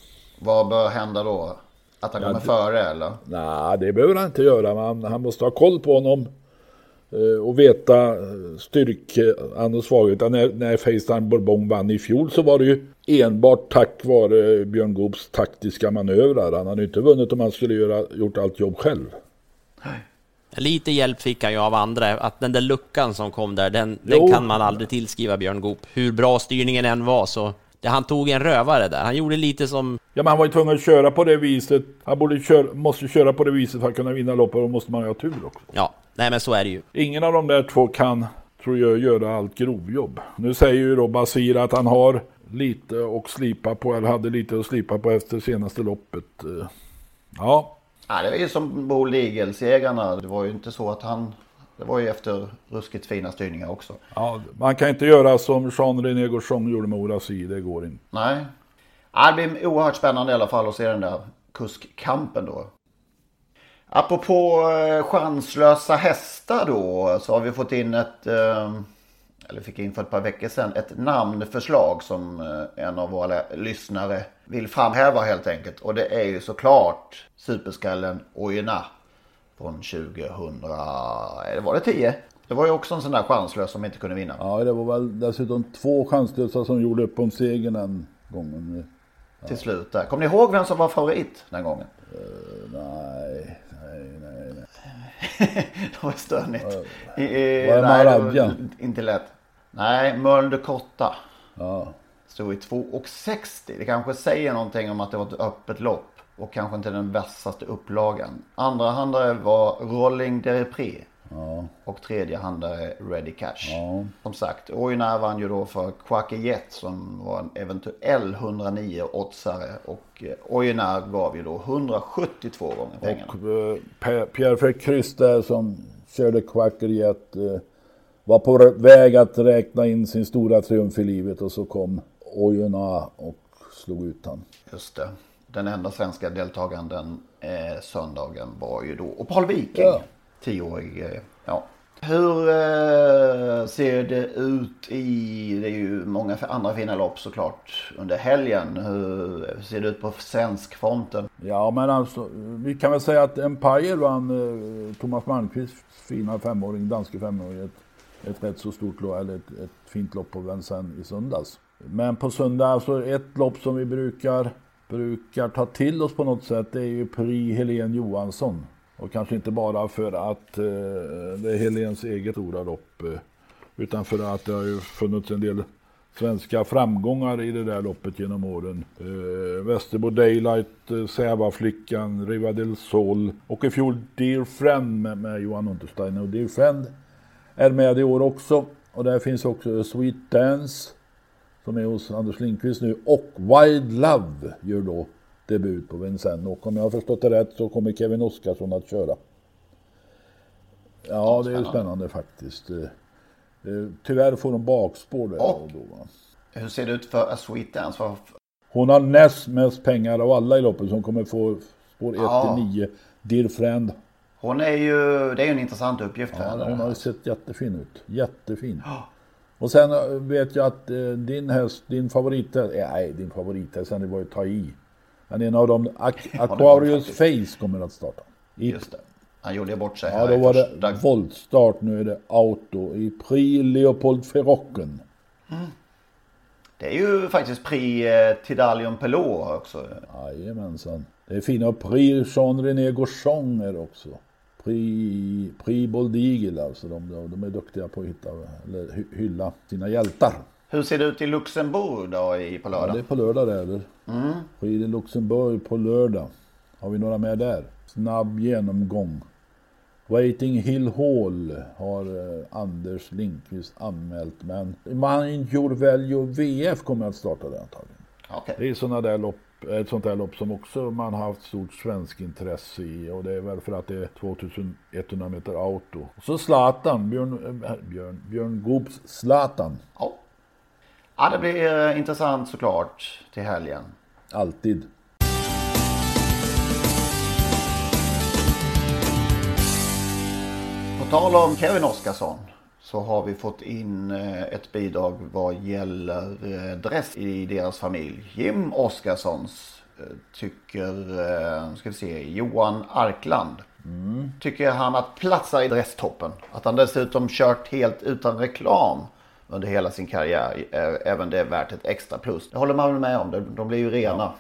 Vad bör hända då? Att han Ja, kommer det- före eller? Nej, det behöver han inte göra. Men han måste ha koll på honom. eh, Och veta eh, styrkan och svagheten. När, när Facetime Bourbon vann i fjol så var det ju enbart tack vare Björn Goops taktiska manövrar. Han hade ju inte vunnit om han skulle göra, gjort allt jobb själv. Lite hjälp fick han ju av andra, att den där luckan som kom där, den, den kan man aldrig tillskriva Björn Goop. Hur bra styrningen än var så, det, han tog en rövare där. Han gjorde lite som, Ja, men han var ju tvungen att köra på det viset. Han borde köra, måste köra på det viset för att kunna vinna loppet. Och då måste man ju ha tur också. ja, nej men så är det ju. Ingen av de där två kan, tror jag, göra allt grovjobb. Nu säger ju då Basir att han har lite att slipa på, eller hade lite att slipa på efter senaste loppet. Eh, Ja, Ja, det är ju som Bo Ligel-segrarna. Det var ju inte så att han... Det var ju efter ruskigt fina styrningar också. ja, man kan inte göra som Jean-René Gauchon gjorde med Orasi, det går inte. Nej. Ja, det blir oerhört spännande i alla fall att se den där kuskkampen då. Apropå eh, chanslösa hästar då så har vi fått in ett, eh, eller fick in för ett par veckor sedan, ett namnförslag som eh, en av våra lyssnare vill framhäva helt enkelt. Och det är ju såklart superskallen Ojna från 2000, var det 10? Det var ju också en sån där chanslös som inte kunde vinna. Ja, det var väl dessutom två chanslösa som gjorde upp om segern den gången. Till slut där. Kommer ni ihåg vem som var favorit den gången? Nej, nej, nej. nej. det var stönigt. I, Var det Maradja? inte lätt. Nej, Mölnde Kotta. Ja. Stod i 2,60. Det kanske säger någonting om att det var ett öppet lopp. Och kanske inte den vassaste upplagan. Andra handlare var Rolling Derepré. Ja. Och tredje handlare Ready Cash. Ja. Som sagt, Ojnar vann ju då för Quacky Jet som var en eventuell 109 oddsare. Och eh, Ojnar gav ju då 172 gånger pengarna. Och eh, Pierre Fredrik där som körde Quackeriet eh, var på väg att räkna in sin stora triumf i livet och så kom Ojuna och slog ut han. Just det. Den enda svenska deltagaren den eh, söndagen var ju då och Paul Viking. Ja. Tioårig. grej. ja. Hur eh, ser det ut i, det är ju många andra fina lopp såklart under helgen. Hur eh, ser det ut på svenskfronten? Ja men alltså, vi kan väl säga att Empire vann eh, Thomas Malmqvists fina femåring, danske femåring. Ett, ett rätt så stort lopp, eller ett, ett fint lopp på Vincennes i söndags. Men på söndag, alltså ett lopp som vi brukar, brukar ta till oss på något sätt, det är ju Prix Helene Johansson. Och kanske inte bara för att eh, det är Helens eget stora lopp, eh, utan för att det har ju funnits en del svenska framgångar i det där loppet genom åren. Eh, Västerbo Daylight, eh, Sävaflickan, Riva del Sol och i fjol Dear Friend med, med Johan Untersteiner. Och Dear Friend är med i år också. Och där finns också Sweet Dance som är hos Anders Lindqvist nu. Och Wild Love gör då debut på Vincennes. Och om jag har förstått det rätt så kommer Kevin Oskarsson att köra. Ja, det är ju spännande faktiskt. Eh, eh, Tyvärr får de bakspår där Och? då. va. Hur ser det ut för A Sweet Dance? Vad- Hon har näst mest pengar av alla i loppet som kommer få spår 1 Ja. till 9. Dear Friend. Hon är ju, det är ju en intressant uppgift för Ja, henne. hon har sett jättefin ut. Jättefin. Och sen eh, vet jag att din häst, din favorithäst, nej din favorithäst, det var ju ta i. Men en av dem, Aqu- Aquarius Face kommer att starta. Just det. Han gjorde bort sig ja, då var det voltstart, nu är det auto i Prix Leopold Ferrocken. Det är ju faktiskt Prix Tidalion Pelot också. Jajamensan. Det är fina Prix Jean-René Gauchon också. Prix, Prix Bold Eagle alltså. De, de, är duktiga på att hitta, eller hy- hylla sina hjältar. Hur ser det ut i Luxemburg då i, på Ja, lördag? det är på lördag där. eller? Mm. De Luxemburg på lördag. Har vi några med där? Snabb genomgång. Waiting Hill Hall har eh, Anders Lindqvist anmält. Men Mind Your Value VF kommer att starta det antagligen. Okej. Det är sådana där lopp ett sånt här lopp som också man har haft stort svensk intresse i och det är väl för att det är 2100 meter auto. Och så Zlatan, Björn, äh, Björn, Björn Goobs Zlatan. Ja. Ja, det blir eh, intressant såklart till helgen. Alltid. På tal om Kevin Oskarsson så har vi fått in eh, ett bidrag vad gäller eh, dress i deras familj. Jim Oskarssons tycker, ska vi se, Johan Arkland. Mm. Tycker han att platsar i dresstoppen. Att han dessutom kört helt utan reklam under hela sin karriär. Även det är värt ett extra plus. Det håller man väl med om. De blir ju rena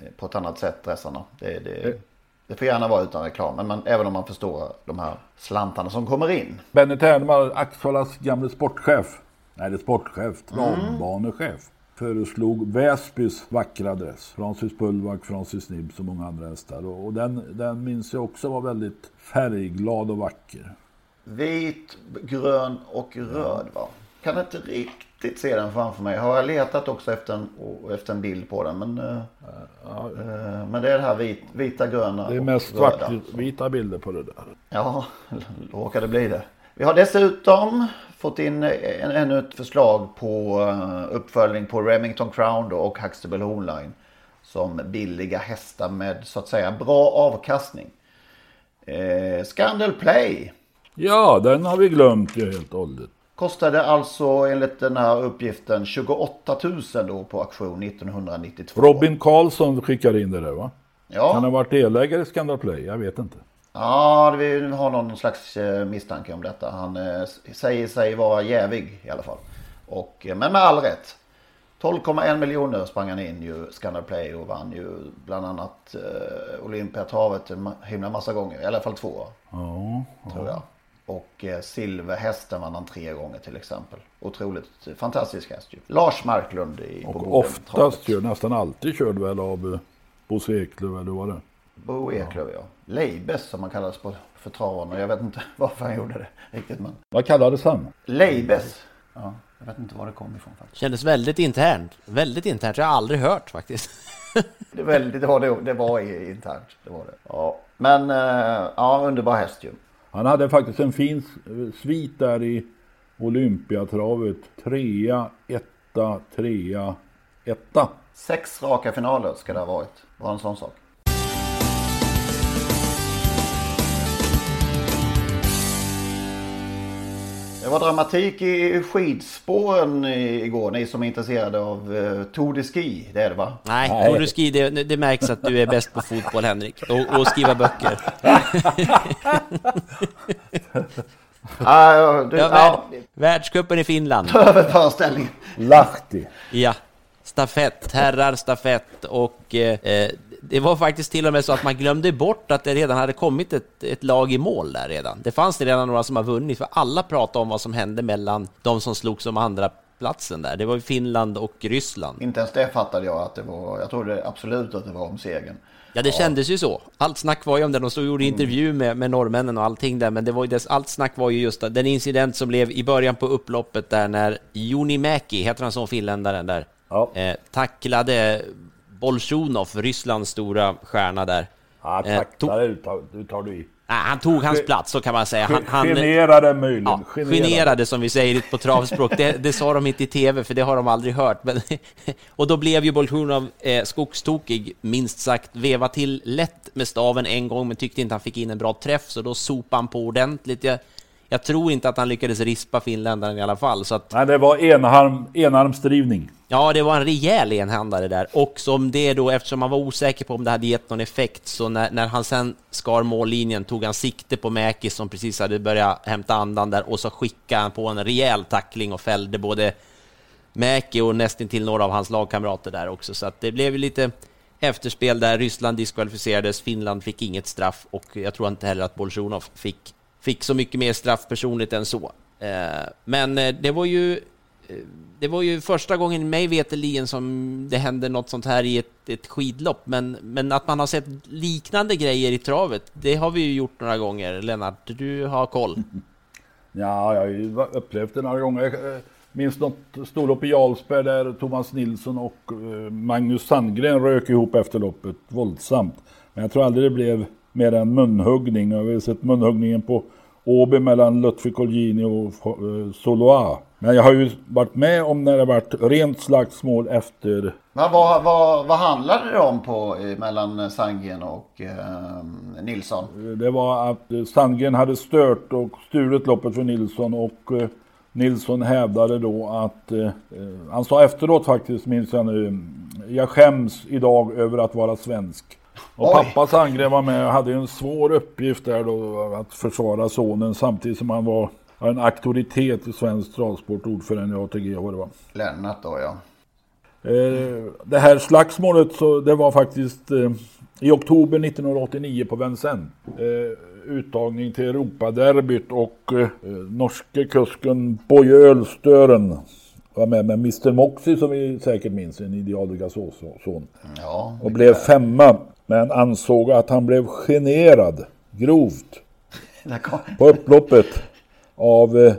ja. på ett annat sätt dressarna. Det, det, det får gärna vara utan reklam, men man, även om man förstår de här slantarna som kommer in. Benny Ternvall, Axevallas gamle sportchef, nej det är sportchef, travbanechef, mm. föreslog Väsbys vackra dress. Francis Pullvack, Francis Nibs och många andra hästar. Och, och den, den minns jag också var väldigt färgglad och vacker. Vit, grön och röd va? Kan inte riktigt se den framför mig. Har jag letat också efter en, efter en bild på den. Men, uh, uh, men det är det här vit, vita, gröna Det är mest svartvita bilder på det där. Ja, råkar det bli det. Vi har dessutom fått in en, ännu ett förslag på uh, uppföljning på Remington Crown då, och Huxtable Hornline. Som billiga hästar med så att säga bra avkastning. Eh, Scandal Play. Ja, den har vi glömt ju helt och hållet. Kostade alltså enligt den här uppgiften 28 000 då på auktion 1992. Robin Karlsson skickade in det där va? Ja. Kan ha varit delägare i Scandal Play? Jag vet inte. Ja, vi har någon slags eh, misstanke om detta. Han eh, säger sig vara jävig i alla fall. Och, eh, men med all rätt. 12,1 miljoner sprang han in ju Scandal Play och vann ju bland annat eh, Olympiatravet en himla massa gånger. I alla fall två. Ja, tror jag. Och eh, Silverhästen vann han tre gånger till exempel. Otroligt fantastisk häst ju. Lars Marklund i, och på oftast ju nästan alltid körd väl av eh, Bosse Eklöf eller vad det Bo Eklöf ja. Leibes som han kallades på för travarna. Jag vet inte varför han gjorde det riktigt men. Vad kallades han? Leibes. Ja, jag vet inte var det kom ifrån faktiskt. Kändes väldigt internt. Väldigt internt. Jag har aldrig hört faktiskt. det, väldigt, det var det, det var internt. Det var det. Ja. Men eh, ja, underbar häst ju. Han hade faktiskt en fin svit där i Olympiatravet. Trea, etta, trea, etta. Sex raka finaler ska det ha varit. Var det en sån sak. Det var dramatik i skidspåren igår. Ni som är intresserade av uh, Tour de Ski. Det är det va? Nej, Nej. Tour de Ski, det, det, märks att du är bäst på fotboll Henrik. Och, och skriva böcker. ah, du, ja, värld, Världscupen i Finland. Överföreställning. Lahti. Ja. Stafett, herrar stafett och eh, det var faktiskt till och med så att man glömde bort att det redan hade kommit ett, ett lag i mål där redan. Det fanns det redan några som har vunnit, för alla pratade om vad som hände mellan de som slogs om andra platsen där. Det var Finland och Ryssland. Inte ens det fattade jag att det var. Jag trodde absolut att det var om segern. Ja, det ja. kändes ju så. Allt snack var ju om det. De stod och gjorde intervju med, med norrmännen och allting där, men det var ju dess, allt snack var ju just den incident som blev i början på upploppet där när Joni Mäki, heter han som finländaren där, ja. eh, tacklade Bolsjunov, Rysslands stora stjärna där. Ja, tacklade eh, tar, tar du i. han tog hans plats, så kan man säga. Han, han, generade möjligen. Ja, generade. generade som vi säger på travspråk. Det, det sa de inte i tv, för det har de aldrig hört. Men, och då blev ju Bolsjunov eh, skogstokig, minst sagt. Veva till lätt med staven en gång, men tyckte inte han fick in en bra träff, så då sopade han på ordentligt. Jag, jag tror inte att han lyckades rispa finländaren i alla fall. Så att... Nej, det var enarm, enarmsdrivning. Ja, det var en rejäl enhandare där. Och som det då, eftersom man var osäker på om det hade gett någon effekt, så när, när han sen skar mållinjen tog han sikte på Mäkis som precis hade börjat hämta andan där och så skickade han på en rejäl tackling och fällde både Mäki och nästintill några av hans lagkamrater där också. Så att det blev lite efterspel där. Ryssland diskvalificerades, Finland fick inget straff och jag tror inte heller att Bolsjunov fick fick så mycket mer straff personligt än så. Eh, men eh, det var ju eh, det var ju första gången mig veterligen som det hände något sånt här i ett, ett skidlopp, men, men att man har sett liknande grejer i travet, det har vi ju gjort några gånger. Lennart, du har koll? Ja, jag har ju upplevt det några gånger. minns något storlopp i Jarlsberg där Thomas Nilsson och Magnus Sandgren rök ihop efter loppet våldsamt. Men jag tror aldrig det blev mer än munhuggning. Jag har sett munhuggningen på Åby mellan Lutfi Colgjini och eh, Soloa. Men jag har ju varit med om när det varit rent slagsmål efter. Men vad, vad, vad handlade det om på, mellan Sandgren och eh, Nilsson? Det var att Sandgren hade stört och stulit loppet för Nilsson och eh, Nilsson hävdade då att, eh, han sa efteråt faktiskt, minns jag nu, jag skäms idag över att vara svensk. Och Oj. pappa Sandgren var med och hade en svår uppgift där då att försvara sonen samtidigt som han var en auktoritet i svensk travsport, ordförande i ATG och det var. Lennart då ja. Eh, det här slagsmålet så det var faktiskt eh, i oktober 1989 på Vincennes. Eh, uttagning till Europaderbyt och norske kusken Boje Ölstören var med med Mr Moxie som vi säkert minns, en idealiga son. Ja, och blev femma. Men ansåg att han blev generad grovt på upploppet av eh,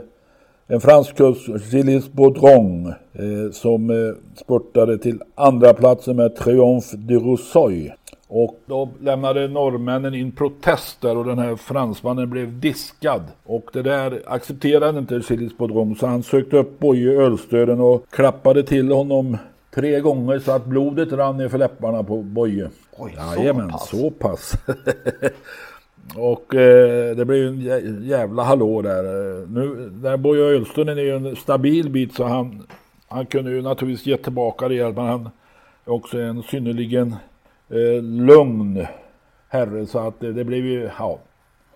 en fransk kusk, Gilles Baudron, eh, som eh, spurtade till andra platsen med Triomphe de Roussoy. Och då lämnade norrmännen in protester och den här fransmannen blev diskad. Och det där accepterade inte Gilles Baudron så han sökte upp Boje Ölstören och klappade till honom tre gånger så att blodet rann ner för läpparna på Boje. Oj, Jajamän, så pass. Så pass. och eh, det blev ju en jävla hallå där. Nu, där Boje Ölstören är ju en stabil bit så han, han kunde ju naturligtvis ge tillbaka rejält men han är också en synnerligen eh, lugn herre så att det, det blev ju, ja,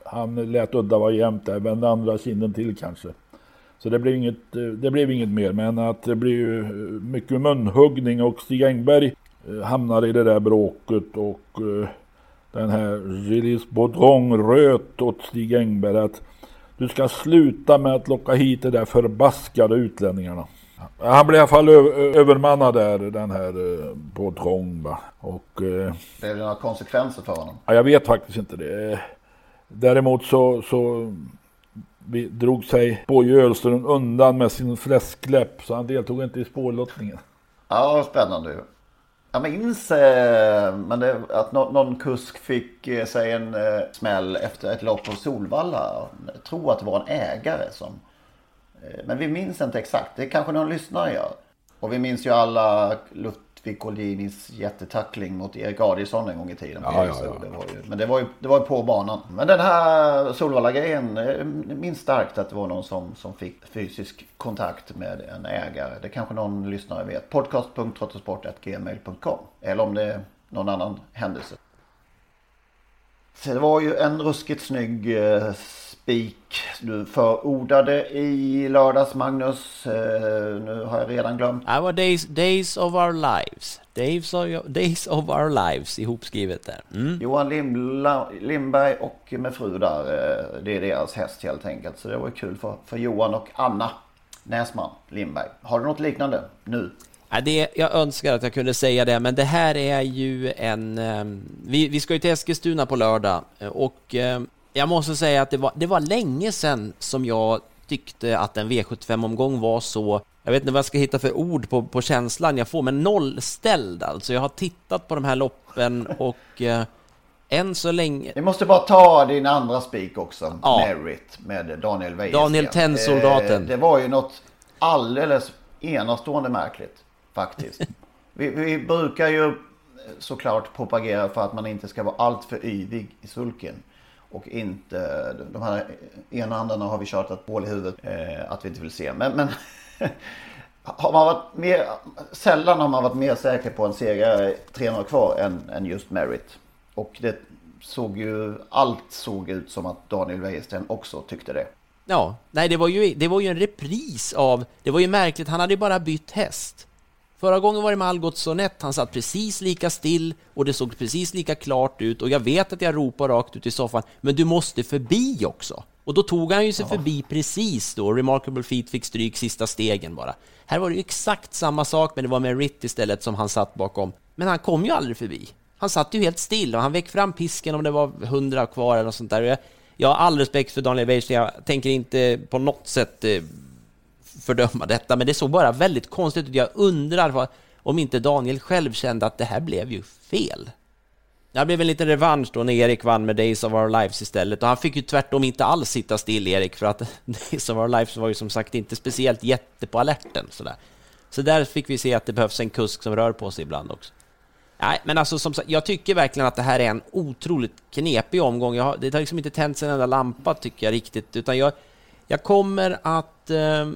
han lät udda vara jämnt där, vände andra kinden till kanske. Så det blev inget, eh, det blev inget mer, men att det blev eh, mycket munhuggning och Stig Engberg eh, hamnade i det där bråket och den här Gilles Baudron röt åt Stig Engberg att du ska sluta med att locka hit de där förbaskade utlänningarna. Han blev i alla fall övermannad där, den här Trång. Va? Och, Blev det några konsekvenser för honom? Ja, jag vet faktiskt inte det. Däremot så, så vi drog sig Boje Ölström undan med sin fläskläpp så han deltog inte i spårlottningen. Ja, spännande ju. Jag minns eh, men det, att no någon kusk fick eh, sig en eh, smäll efter ett lopp på Solvalla. Jag tror att det var en ägare som Eh, men vi minns inte exakt. Det kanske någon lyssnare gör. Och vi minns ju alla Ludvig Colginis jättetackling mot Erik Adielsson en gång i tiden. Ja, ja, ja. Det var ju, men det var, ju, det var ju på banan. Men den här Solvalla-grejen, eh, minns starkt att det var någon som, som fick fysisk kontakt med en ägare. Det kanske någon lyssnare vet. Podcast.trottosport.gmail.com Eller om det är någon annan händelse. Så det var ju en ruskigt snygg eh, spik du förordade i lördags Magnus. Uh, nu har jag redan glömt. Det var Days, days of our lives. Days of, days of our lives ihopskrivet där. Mm. Johan Limla, Lindberg och med fru där. Uh, det är deras häst helt enkelt. Så det var kul för, för Johan och Anna Näsman Lindberg. Har du något liknande nu? Ja, det, jag önskar att jag kunde säga det, men det här är ju en... Um, vi, vi ska ju till Eskilstuna på lördag och jag måste säga att det var, det var länge sedan som jag tyckte att en V75-omgång var så jag vet inte vad jag ska hitta för ord på, på känslan jag får, men nollställd alltså. Jag har tittat på de här loppen och eh, än så länge... Vi måste bara ta din andra spik också, ja. Merit, med Daniel Wäjersten. Daniel Tennsoldaten. Eh, det var ju något alldeles enastående märkligt, faktiskt. vi, vi brukar ju såklart propagera för att man inte ska vara alltför yvig i sulken. Och inte, de här ena andarna har vi tjatat hål i huvudet eh, att vi inte vill se. Men, men har man varit mer, sällan har man varit mer säker på en seger 300 kvar än, än just Merit. Och det såg ju, allt såg ut som att Daniel Wäjersten också tyckte det. Ja, nej det var ju, det var ju en repris av, det var ju märkligt, han hade ju bara bytt häst. Förra gången var det med Algot Sonett, han satt precis lika still och det såg precis lika klart ut och jag vet att jag ropar rakt ut i soffan, men du måste förbi också. Och då tog han ju sig ja. förbi precis då, Remarkable Feet fick stryk sista stegen bara. Här var det ju exakt samma sak, men det var med Ritt istället som han satt bakom. Men han kom ju aldrig förbi. Han satt ju helt still och han väck fram pisken om det var hundra kvar eller något sånt där. Jag, jag har all respekt för Daniel Weiss, jag tänker inte på något sätt eh, fördöma detta, men det såg bara väldigt konstigt ut. Jag undrar vad, om inte Daniel själv kände att det här blev ju fel. Det blev en liten revansch då när Erik vann med Days of Our Lives istället och han fick ju tvärtom inte alls sitta still, Erik, för att Days of Our Lives var ju som sagt inte speciellt jätte på alerten sådär. Så där fick vi se att det behövs en kusk som rör på sig ibland också. Nej, men alltså som sagt, jag tycker verkligen att det här är en otroligt knepig omgång. Jag har, det har liksom inte tänts en enda lampa tycker jag riktigt, utan jag, jag kommer att... Eh,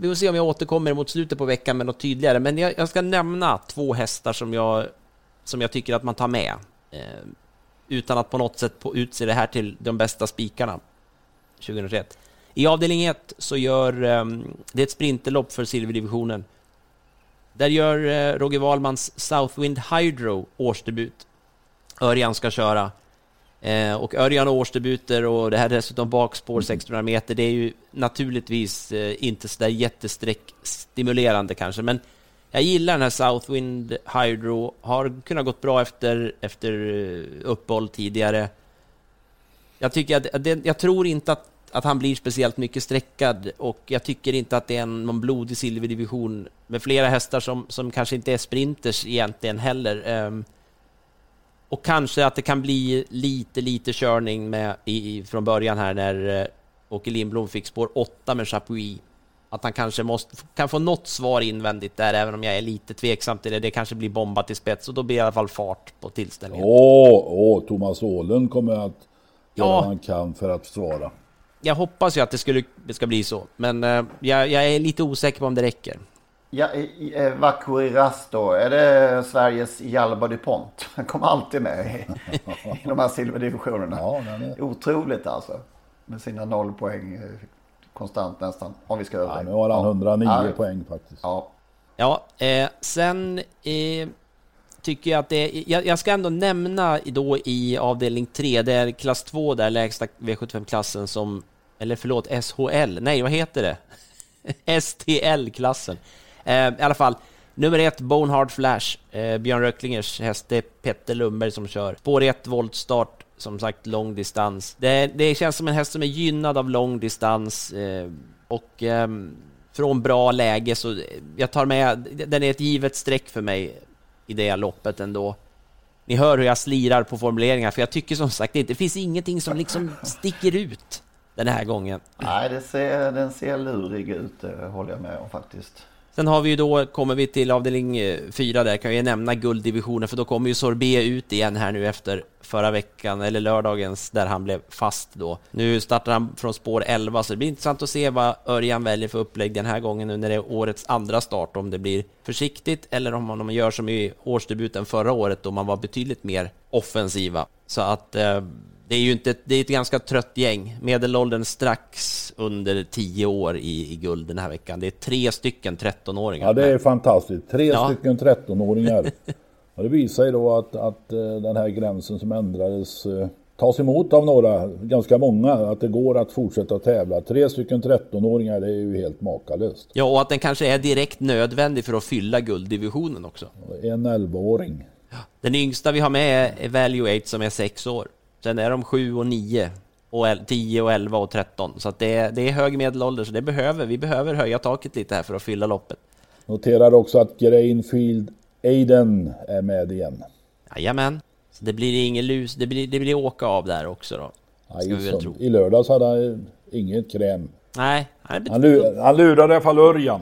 vi får se om jag återkommer mot slutet på veckan med något tydligare, men jag, jag ska nämna två hästar som jag, som jag tycker att man tar med. Eh, utan att på något sätt på utse det här till de bästa spikarna 2021. I avdelning 1 så gör eh, det är ett sprinterlopp för silverdivisionen. Där gör eh, Roger Wahlmans Southwind Hydro årsdebut. Örjan ska köra. Eh, och Örjan och årsdebuter och det här är dessutom bakspår 600 meter. Det är ju naturligtvis eh, inte så där jättesträckstimulerande kanske, men jag gillar den här Southwind Hydro. Har kunnat gått bra efter, efter eh, uppehåll tidigare. Jag, tycker att, det, jag tror inte att, att han blir speciellt mycket sträckad och jag tycker inte att det är en, någon blodig silverdivision med flera hästar som, som kanske inte är sprinters egentligen heller. Um, och kanske att det kan bli lite, lite körning med i, från början här när uh, Åke Lindblom fick spår 8 med Chapuis att han kanske måste, kan få något svar invändigt där, även om jag är lite tveksam till det. Det kanske blir bombat i spets och då blir det i alla fall fart på tillställningen. Åh, åh Thomas Åhlund kommer att göra Ja. vad han kan för att svara. Jag hoppas ju att det, skulle, det ska bli så, men eh, jag, jag är lite osäker på om det räcker. Ja, eh, Vakuri Rasto, är det Sveriges Jalba DuPont? Han kommer alltid med i, i de här silverdivisionerna. Ja, är... Otroligt alltså. Med sina noll poäng eh, konstant nästan. Om vi ska över ja, nu har han 109 Ja. poäng faktiskt. Ja. Ja, eh, sen eh, tycker jag att det jag, jag ska ändå nämna då i avdelning 3, det är klass 2 där, lägsta V75-klassen som, eller förlåt, SHL, nej vad heter det? STL-klassen. Eh, I alla fall, nummer ett, Bonehard Flash, eh, Björn Röcklingers häst, det är Petter Lundberg som kör. Spår 1, voltstart, som sagt lång distans. Det, det känns som en häst som är gynnad av lång distans eh, och ehm, från bra läge så jag tar med, den är ett givet streck för mig i det loppet ändå. Ni hör hur jag slirar på formuleringar, för jag tycker som sagt det finns ingenting som liksom sticker ut den här gången. Nej, det ser, den ser lurig ut, det håller jag med om faktiskt. Sen har vi ju då, kommer vi till avdelning eh, 4 där, kan jag ju nämna gulddivisionen, för då kommer ju Sorbet ut igen här nu efter förra veckan, eller lördagens, där han blev fast då. Nu startar han från spår 11, så det blir intressant att se vad Örjan väljer för upplägg den här gången nu när det är årets andra start, om det blir försiktigt eller om man gör som i årsdebuten förra året då man var betydligt mer offensiva. Så att eh, det är ju inte, det är ett ganska trött gäng. Medelåldern strax under 10 år i, i guld den här veckan. Det är tre stycken 13-åringar. Ja, det är fantastiskt. Tre Ja. stycken 13-åringar. Och det visar ju då att, att eh, den här gränsen som ändrades eh, tas emot av några, ganska många, att det går att fortsätta tävla. Tre stycken 13-åringar, det är ju helt makalöst. Ja, och att den kanske är direkt nödvändig för att fylla gulddivisionen också. En 11-åring. Den yngsta vi har med är Value 8 som är 6 år. Sen är de 7 och 9 och el- 10 och 11 och 13. Så det, är, det är hög medelålder, så det behöver, vi behöver höja taket lite här för att fylla loppet. Noterar också att Grainfield Aiden är med igen. Jajamän. Så det blir ingen lus, det blir, det blir åka av där också då. Ajson. I lördags hade han inget kräm. Nej, Han, han lurade i alla fall Örjan.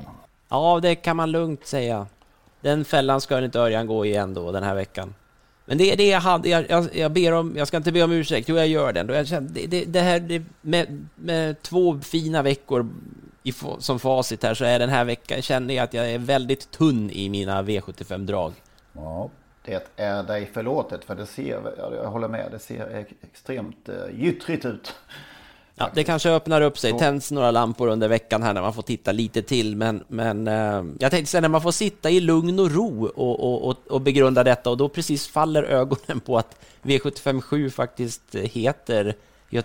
Ja, det kan man lugnt säga. Den fällan ska inte Örjan gå igen då den här veckan. Men det är det jag hade, jag, jag, jag ber om, jag ska inte be om ursäkt, jo jag gör den. Jag det, det, det här, det, med, med två fina veckor i, som facit här så är den här veckan, känner jag att jag är väldigt tunn i mina V75-drag. Ja. Det är dig förlåtet för det ser, jag håller med, det ser extremt eh, gyttrigt ut. Ja, det kanske öppnar upp sig, tänds några lampor under veckan här när man får titta lite till, men, men eh, jag tänkte säga när man får sitta i lugn och ro och, och, och, begrunda detta och då precis faller ögonen på att V757 faktiskt heter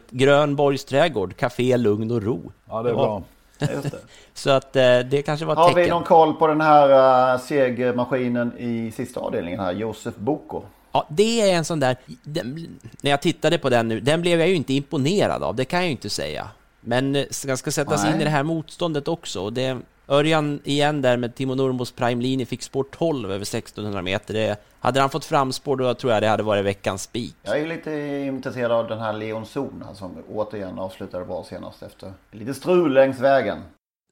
Grönborgs trädgård, Café Lugn och Ro. Ja, det är bra. Så att eh, det kanske var ett Har vi tecken. någon koll på den här uh, segermaskinen i sista avdelningen här, Josef Boko? Ja, det är en sån där... Den, när jag tittade på den nu, den blev jag ju inte imponerad av, det kan jag ju inte säga. Men eh, den ska sättas Nej. in i det här motståndet också. Och det, Örjan igen där med Timo Nurmos prime-linje fick spår 12 över 1600 meter. Det, hade han fått framspår då tror jag det hade varit veckans spik. Jag är lite intresserad av den här Leon Zona som återigen avslutade bra senast efter lite strul längs vägen.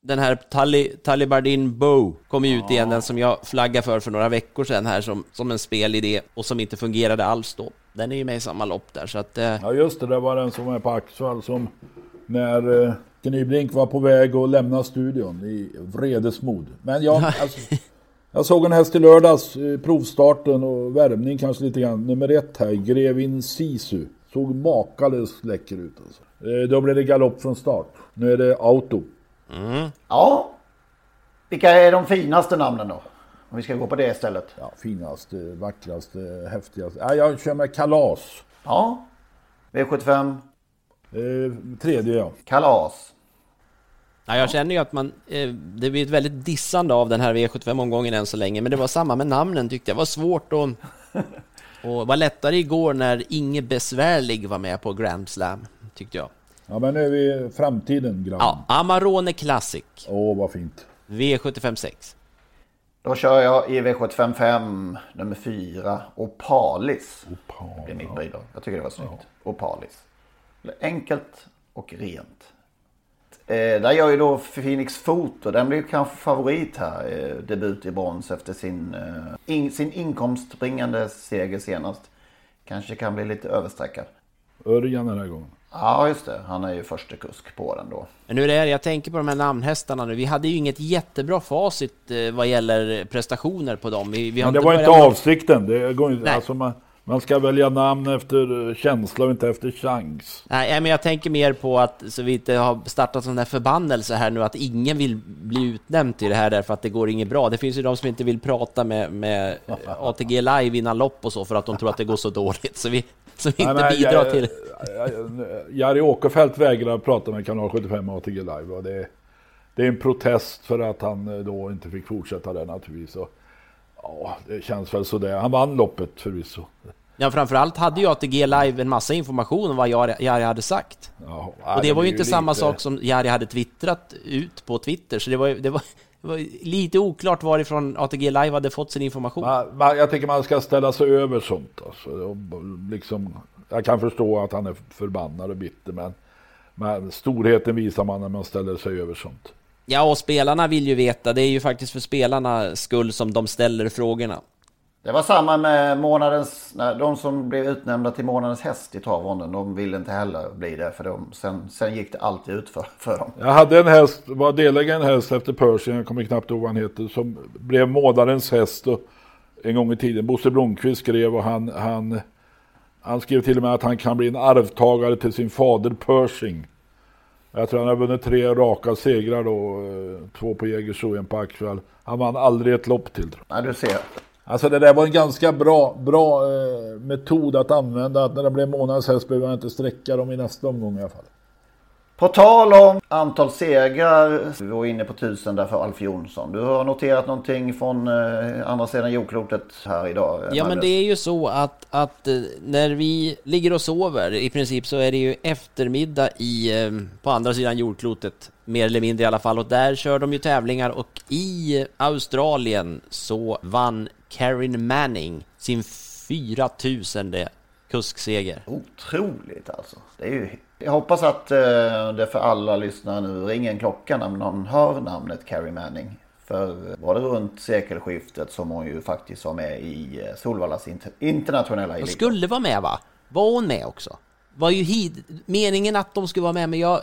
Den här Tali, Talibardin Bow kom ju ut igen, den som jag flaggade för för några veckor sedan här som, som en spelidé och som inte fungerade alls då. Den är ju med i samma lopp där så att... Eh... Ja just det, det var den som är på Axvall som när eh, Knyblink var på väg att lämna studion i vredesmod. Men jag, alltså, jag såg en häst i lördags, eh, provstarten och värmning kanske lite grann. Nummer ett här, Grevin Sisu. Såg makalöst läcker ut alltså. Eh, då blev det galopp från start. Nu är det auto. Mm. Ja. Vilka är de finaste namnen då? Om vi ska gå på det istället. Ja, finaste, vackraste, häftigaste. Ja, jag kör med Kalas. Ja. V75? Eh, tredje ja. Kalas. Ja, jag känner ju att man, eh, det blir ett väldigt dissande av den här V75-omgången än så länge, men det var samma med namnen tyckte jag. Det var svårt att... Och var lättare igår när Inge Besvärlig var med på Grand Slam, tyckte jag. Ja, men nu är vi framtiden, grabb. Ja, Amarone Classic. Åh, vad fint. V75 6. Då kör jag i V75 5, nummer 4, Opalis. Opal, det är mitt ja. bidrag. Jag tycker det var snyggt. Opalis. Enkelt och rent. Eh, där gör ju då Phoenix Foto, den blir kanske favorit här. Eh, debut i brons efter sin, eh, in, sin inkomstbringande seger senast. Kanske kan bli lite översträckad. Örjan den här gången. Ja, just det. Han är ju första kusk på den då. Men hur är det, jag tänker på de här namnhästarna nu. Vi hade ju inget jättebra facit eh, vad gäller prestationer på dem. Vi, vi Men det var inte avsikten. Det går inte, Nej. alltså man, man ska välja namn efter känsla och inte efter chans. Nej, men jag tänker mer på att så vi inte har startat sån där förbannelse här nu att ingen vill bli utnämnd till det här därför att det går inget bra. Det finns ju de som inte vill prata med, med ATG live innan lopp och så för att de tror att det går så dåligt. Så vi som inte Nej, bidrar jag- till... Jari Åkerfeldt vägrar prata med kanal 75 ATG Live. Och det, det är en protest för att han då inte fick fortsätta där naturligtvis. Och, ja, det känns väl sådär. Han vann loppet förvisso. Ja, framförallt hade ju ATG live en massa information om vad Jari hade sagt. Ja, Och det var ju inte samma lite- sak som Jari hade twittrat ut på Twitter, så det var, det var, det var lite oklart varifrån ATG live hade fått sin information. Man, man, jag tycker man ska ställa sig över sånt. Alltså. Liksom, jag kan förstå att han är förbannad och bitter men, men storheten visar man när man ställer sig över sånt. Ja, och spelarna vill ju veta. Det är ju faktiskt för spelarnas skull som de ställer frågorna. Det var samma med månadens, nej, de som blev utnämnda till månadens häst i travronden. De ville inte heller bli det för de, sen, sen gick det alltid ut för, för dem. Jag hade en häst, var delägare en häst efter Pershing, jag kommer knappt ihåg vad han heter, som blev månadens häst och, en gång i tiden. Bosse Blomqvist skrev och han, han, han skrev till och med att han kan bli en arvtagare till sin fader Pershing. Jag tror han har vunnit tre raka segrar då, eh, två på Jägersro en på Axevall. Han vann aldrig ett lopp till. jag. Nej, du ser. Alltså det där var en ganska bra, bra eh, metod att använda. Att när det blev månadens häst behöver man inte sträcka dem i nästa omgång i alla fall. På tal om antal segrar, vi var inne på tusen där för Alf Jonsson. Du har noterat någonting från eh, andra sidan jordklotet här idag? Ja, men det är ju så att, att eh, när vi ligger och sover, i princip så är det ju eftermiddag i, eh, på andra sidan jordklotet, mer eller mindre i alla fall, och där kör de ju tävlingar och i Australien så vann Karin Manning sin 4000 kuskseger. Otroligt alltså. Det är ju... Jag hoppas att eh, det för alla lyssnare nu ringer en klocka när någon hör namnet Carrie Manning. För var det runt sekelskiftet som hon ju faktiskt var med i eh, Solvallas inter- internationella elit. skulle vara med va? Var hon med också? Var ju hid... meningen att de skulle vara med, men jag...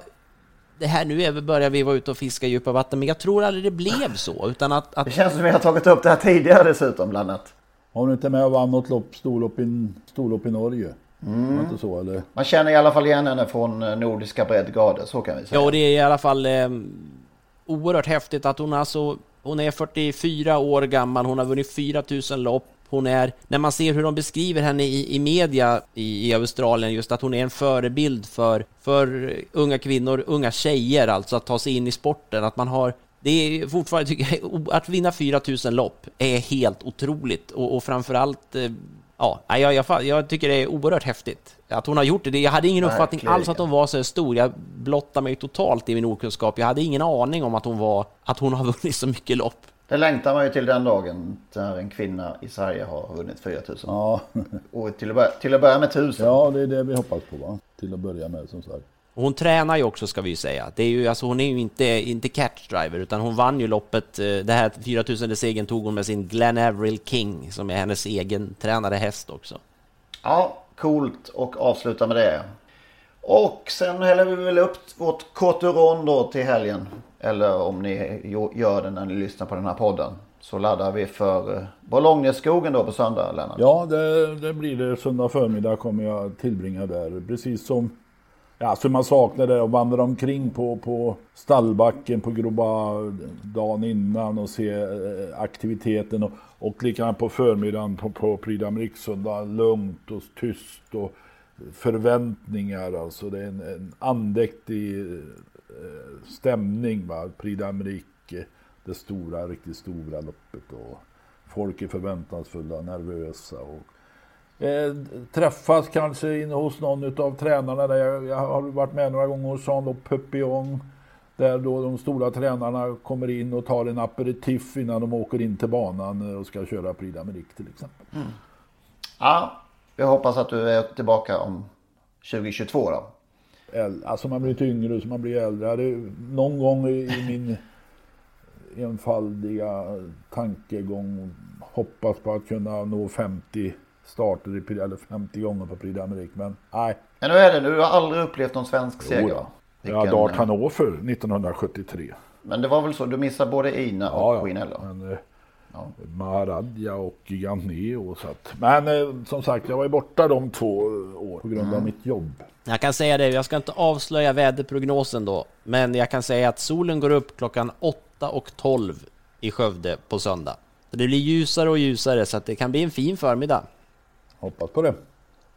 Det här nu är, börjar vi vara ute och fiska i djupa vatten, men jag tror aldrig det blev så, utan att... att Det känns som vi har tagit upp det här tidigare dessutom bland annat. Har du inte med och vann något lopp, storlopp i, storlopp i Norge? Mm. Inte så eller? Man känner i alla fall igen henne från eh, Nordiska breddgrader, så kan vi säga. Ja, och det är i alla fall eh, oerhört häftigt att hon alltså, hon är 44 år gammal, hon har vunnit 4000 lopp, hon är, när man ser hur de beskriver henne i, i media i, i Australien, just att hon är en förebild för, för unga kvinnor, unga tjejer alltså, att ta sig in i sporten, att man har det är fortfarande, tycker jag, att vinna 4000 lopp är helt otroligt och, och framförallt eh, Ja, jag, jag, jag tycker det är oerhört häftigt att hon har gjort det. Jag hade ingen uppfattning Verkligen. alls att hon var så stor. Jag blottade mig totalt i min okunskap. Jag hade ingen aning om att hon var, att hon har vunnit så mycket lopp. Det längtar man ju till den dagen när en kvinna i Sverige har vunnit 4000. Ja. Och till att, börja, till att börja med 1000. ja, det är det vi hoppas på va? Till att börja med som sagt. Och hon tränar ju också ska vi ju säga. Det är ju, alltså, hon är ju inte, inte catch driver utan hon vann ju loppet. eh, Det här 4000 segern tog hon med sin Glen Avril King som är hennes egen tränade häst också. Ja, coolt och avsluta med det. Och sen häller vi väl upp vårt Coturon då till helgen. Eller om ni gör det när ni lyssnar på den här podden. Så laddar vi för eh, Bologneskogen då på söndag, Lennart. Ja, det, det blir det. Söndag förmiddag kommer jag tillbringa där. Precis som Ja, så man saknar det att vandra omkring på, på stallbacken på grova dagen innan och se eh, aktiviteten och, och likadant på förmiddagen på, på Prix d'Amérique. Lugnt och tyst och förväntningar. Alltså det är en, en andäktig eh, stämning. Va? Prix d'Amérique, eh, det stora, riktigt stora loppet. Och folk är förväntansfulla, nervösa. Och, Eh, träffas kanske inne hos någon av tränarna. Där jag, jag har varit med några gånger hos Jean-Luc Pupillon. Där då de stora tränarna kommer in och tar en aperitif innan de åker in till banan och ska köra Prix d'Amérique till exempel. Ja, jag hoppas att du är tillbaka om 2022 då. Alltså man blir lite yngre så man blir äldre. Någon gång i min enfaldiga tankegång hoppats på att kunna nå 50 starter i, eller 50 gånger på Prix d'Amérique. Men nej, Men nu är det nu. Du har aldrig upplevt någon svensk seger Jo, ja. Vilken, jag har eh, Hannover 1973. Men det var väl så. Du missade både Ina och Ja, ja. Queen då? Men, eh, Maharadja och Gigantneo. Så att, men eh, som sagt, jag var ju borta de två eh, år på grund Mm. av mitt jobb. Jag kan säga det, jag ska inte avslöja väderprognosen då, men jag kan säga att solen går upp klockan 8 och 12 i Skövde på söndag. Det blir ljusare och ljusare så att det kan bli en fin förmiddag. Hoppas på det.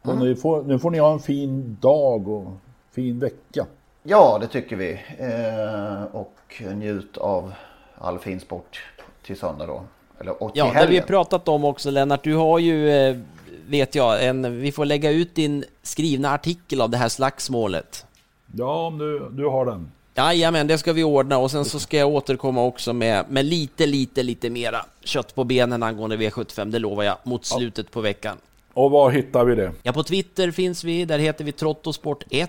Och nu, får, nu får ni ha en fin dag och fin vecka. Ja, det tycker vi. Eh, och njut av all fin sport till söndag då. Eller och till Ja, det vi har helgen. pratat om också Lennart, du har ju, eh, vet jag, en, vi får lägga ut din skrivna artikel av det här slagsmålet. Ja, om du, du har den. Jajamän, det ska vi ordna och sen så ska jag återkomma också med, med lite, lite, lite mera kött på benen angående V75, det lovar jag, mot slutet på veckan. Och var hittar vi det? Ja, på Twitter finns vi, där heter vi Trottosport1.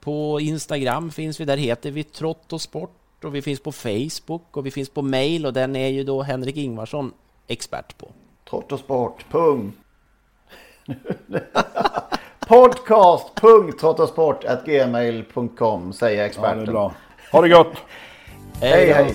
På Instagram finns vi, där heter vi Trottosport. Och vi finns på Facebook och vi finns på mail och den är ju då Henrik Ingvarsson expert på. Trottosport. Punkt. Podcast.trottosport.gmail.com säger Ja, experten. det är bra. Ha det gott! Hej hej!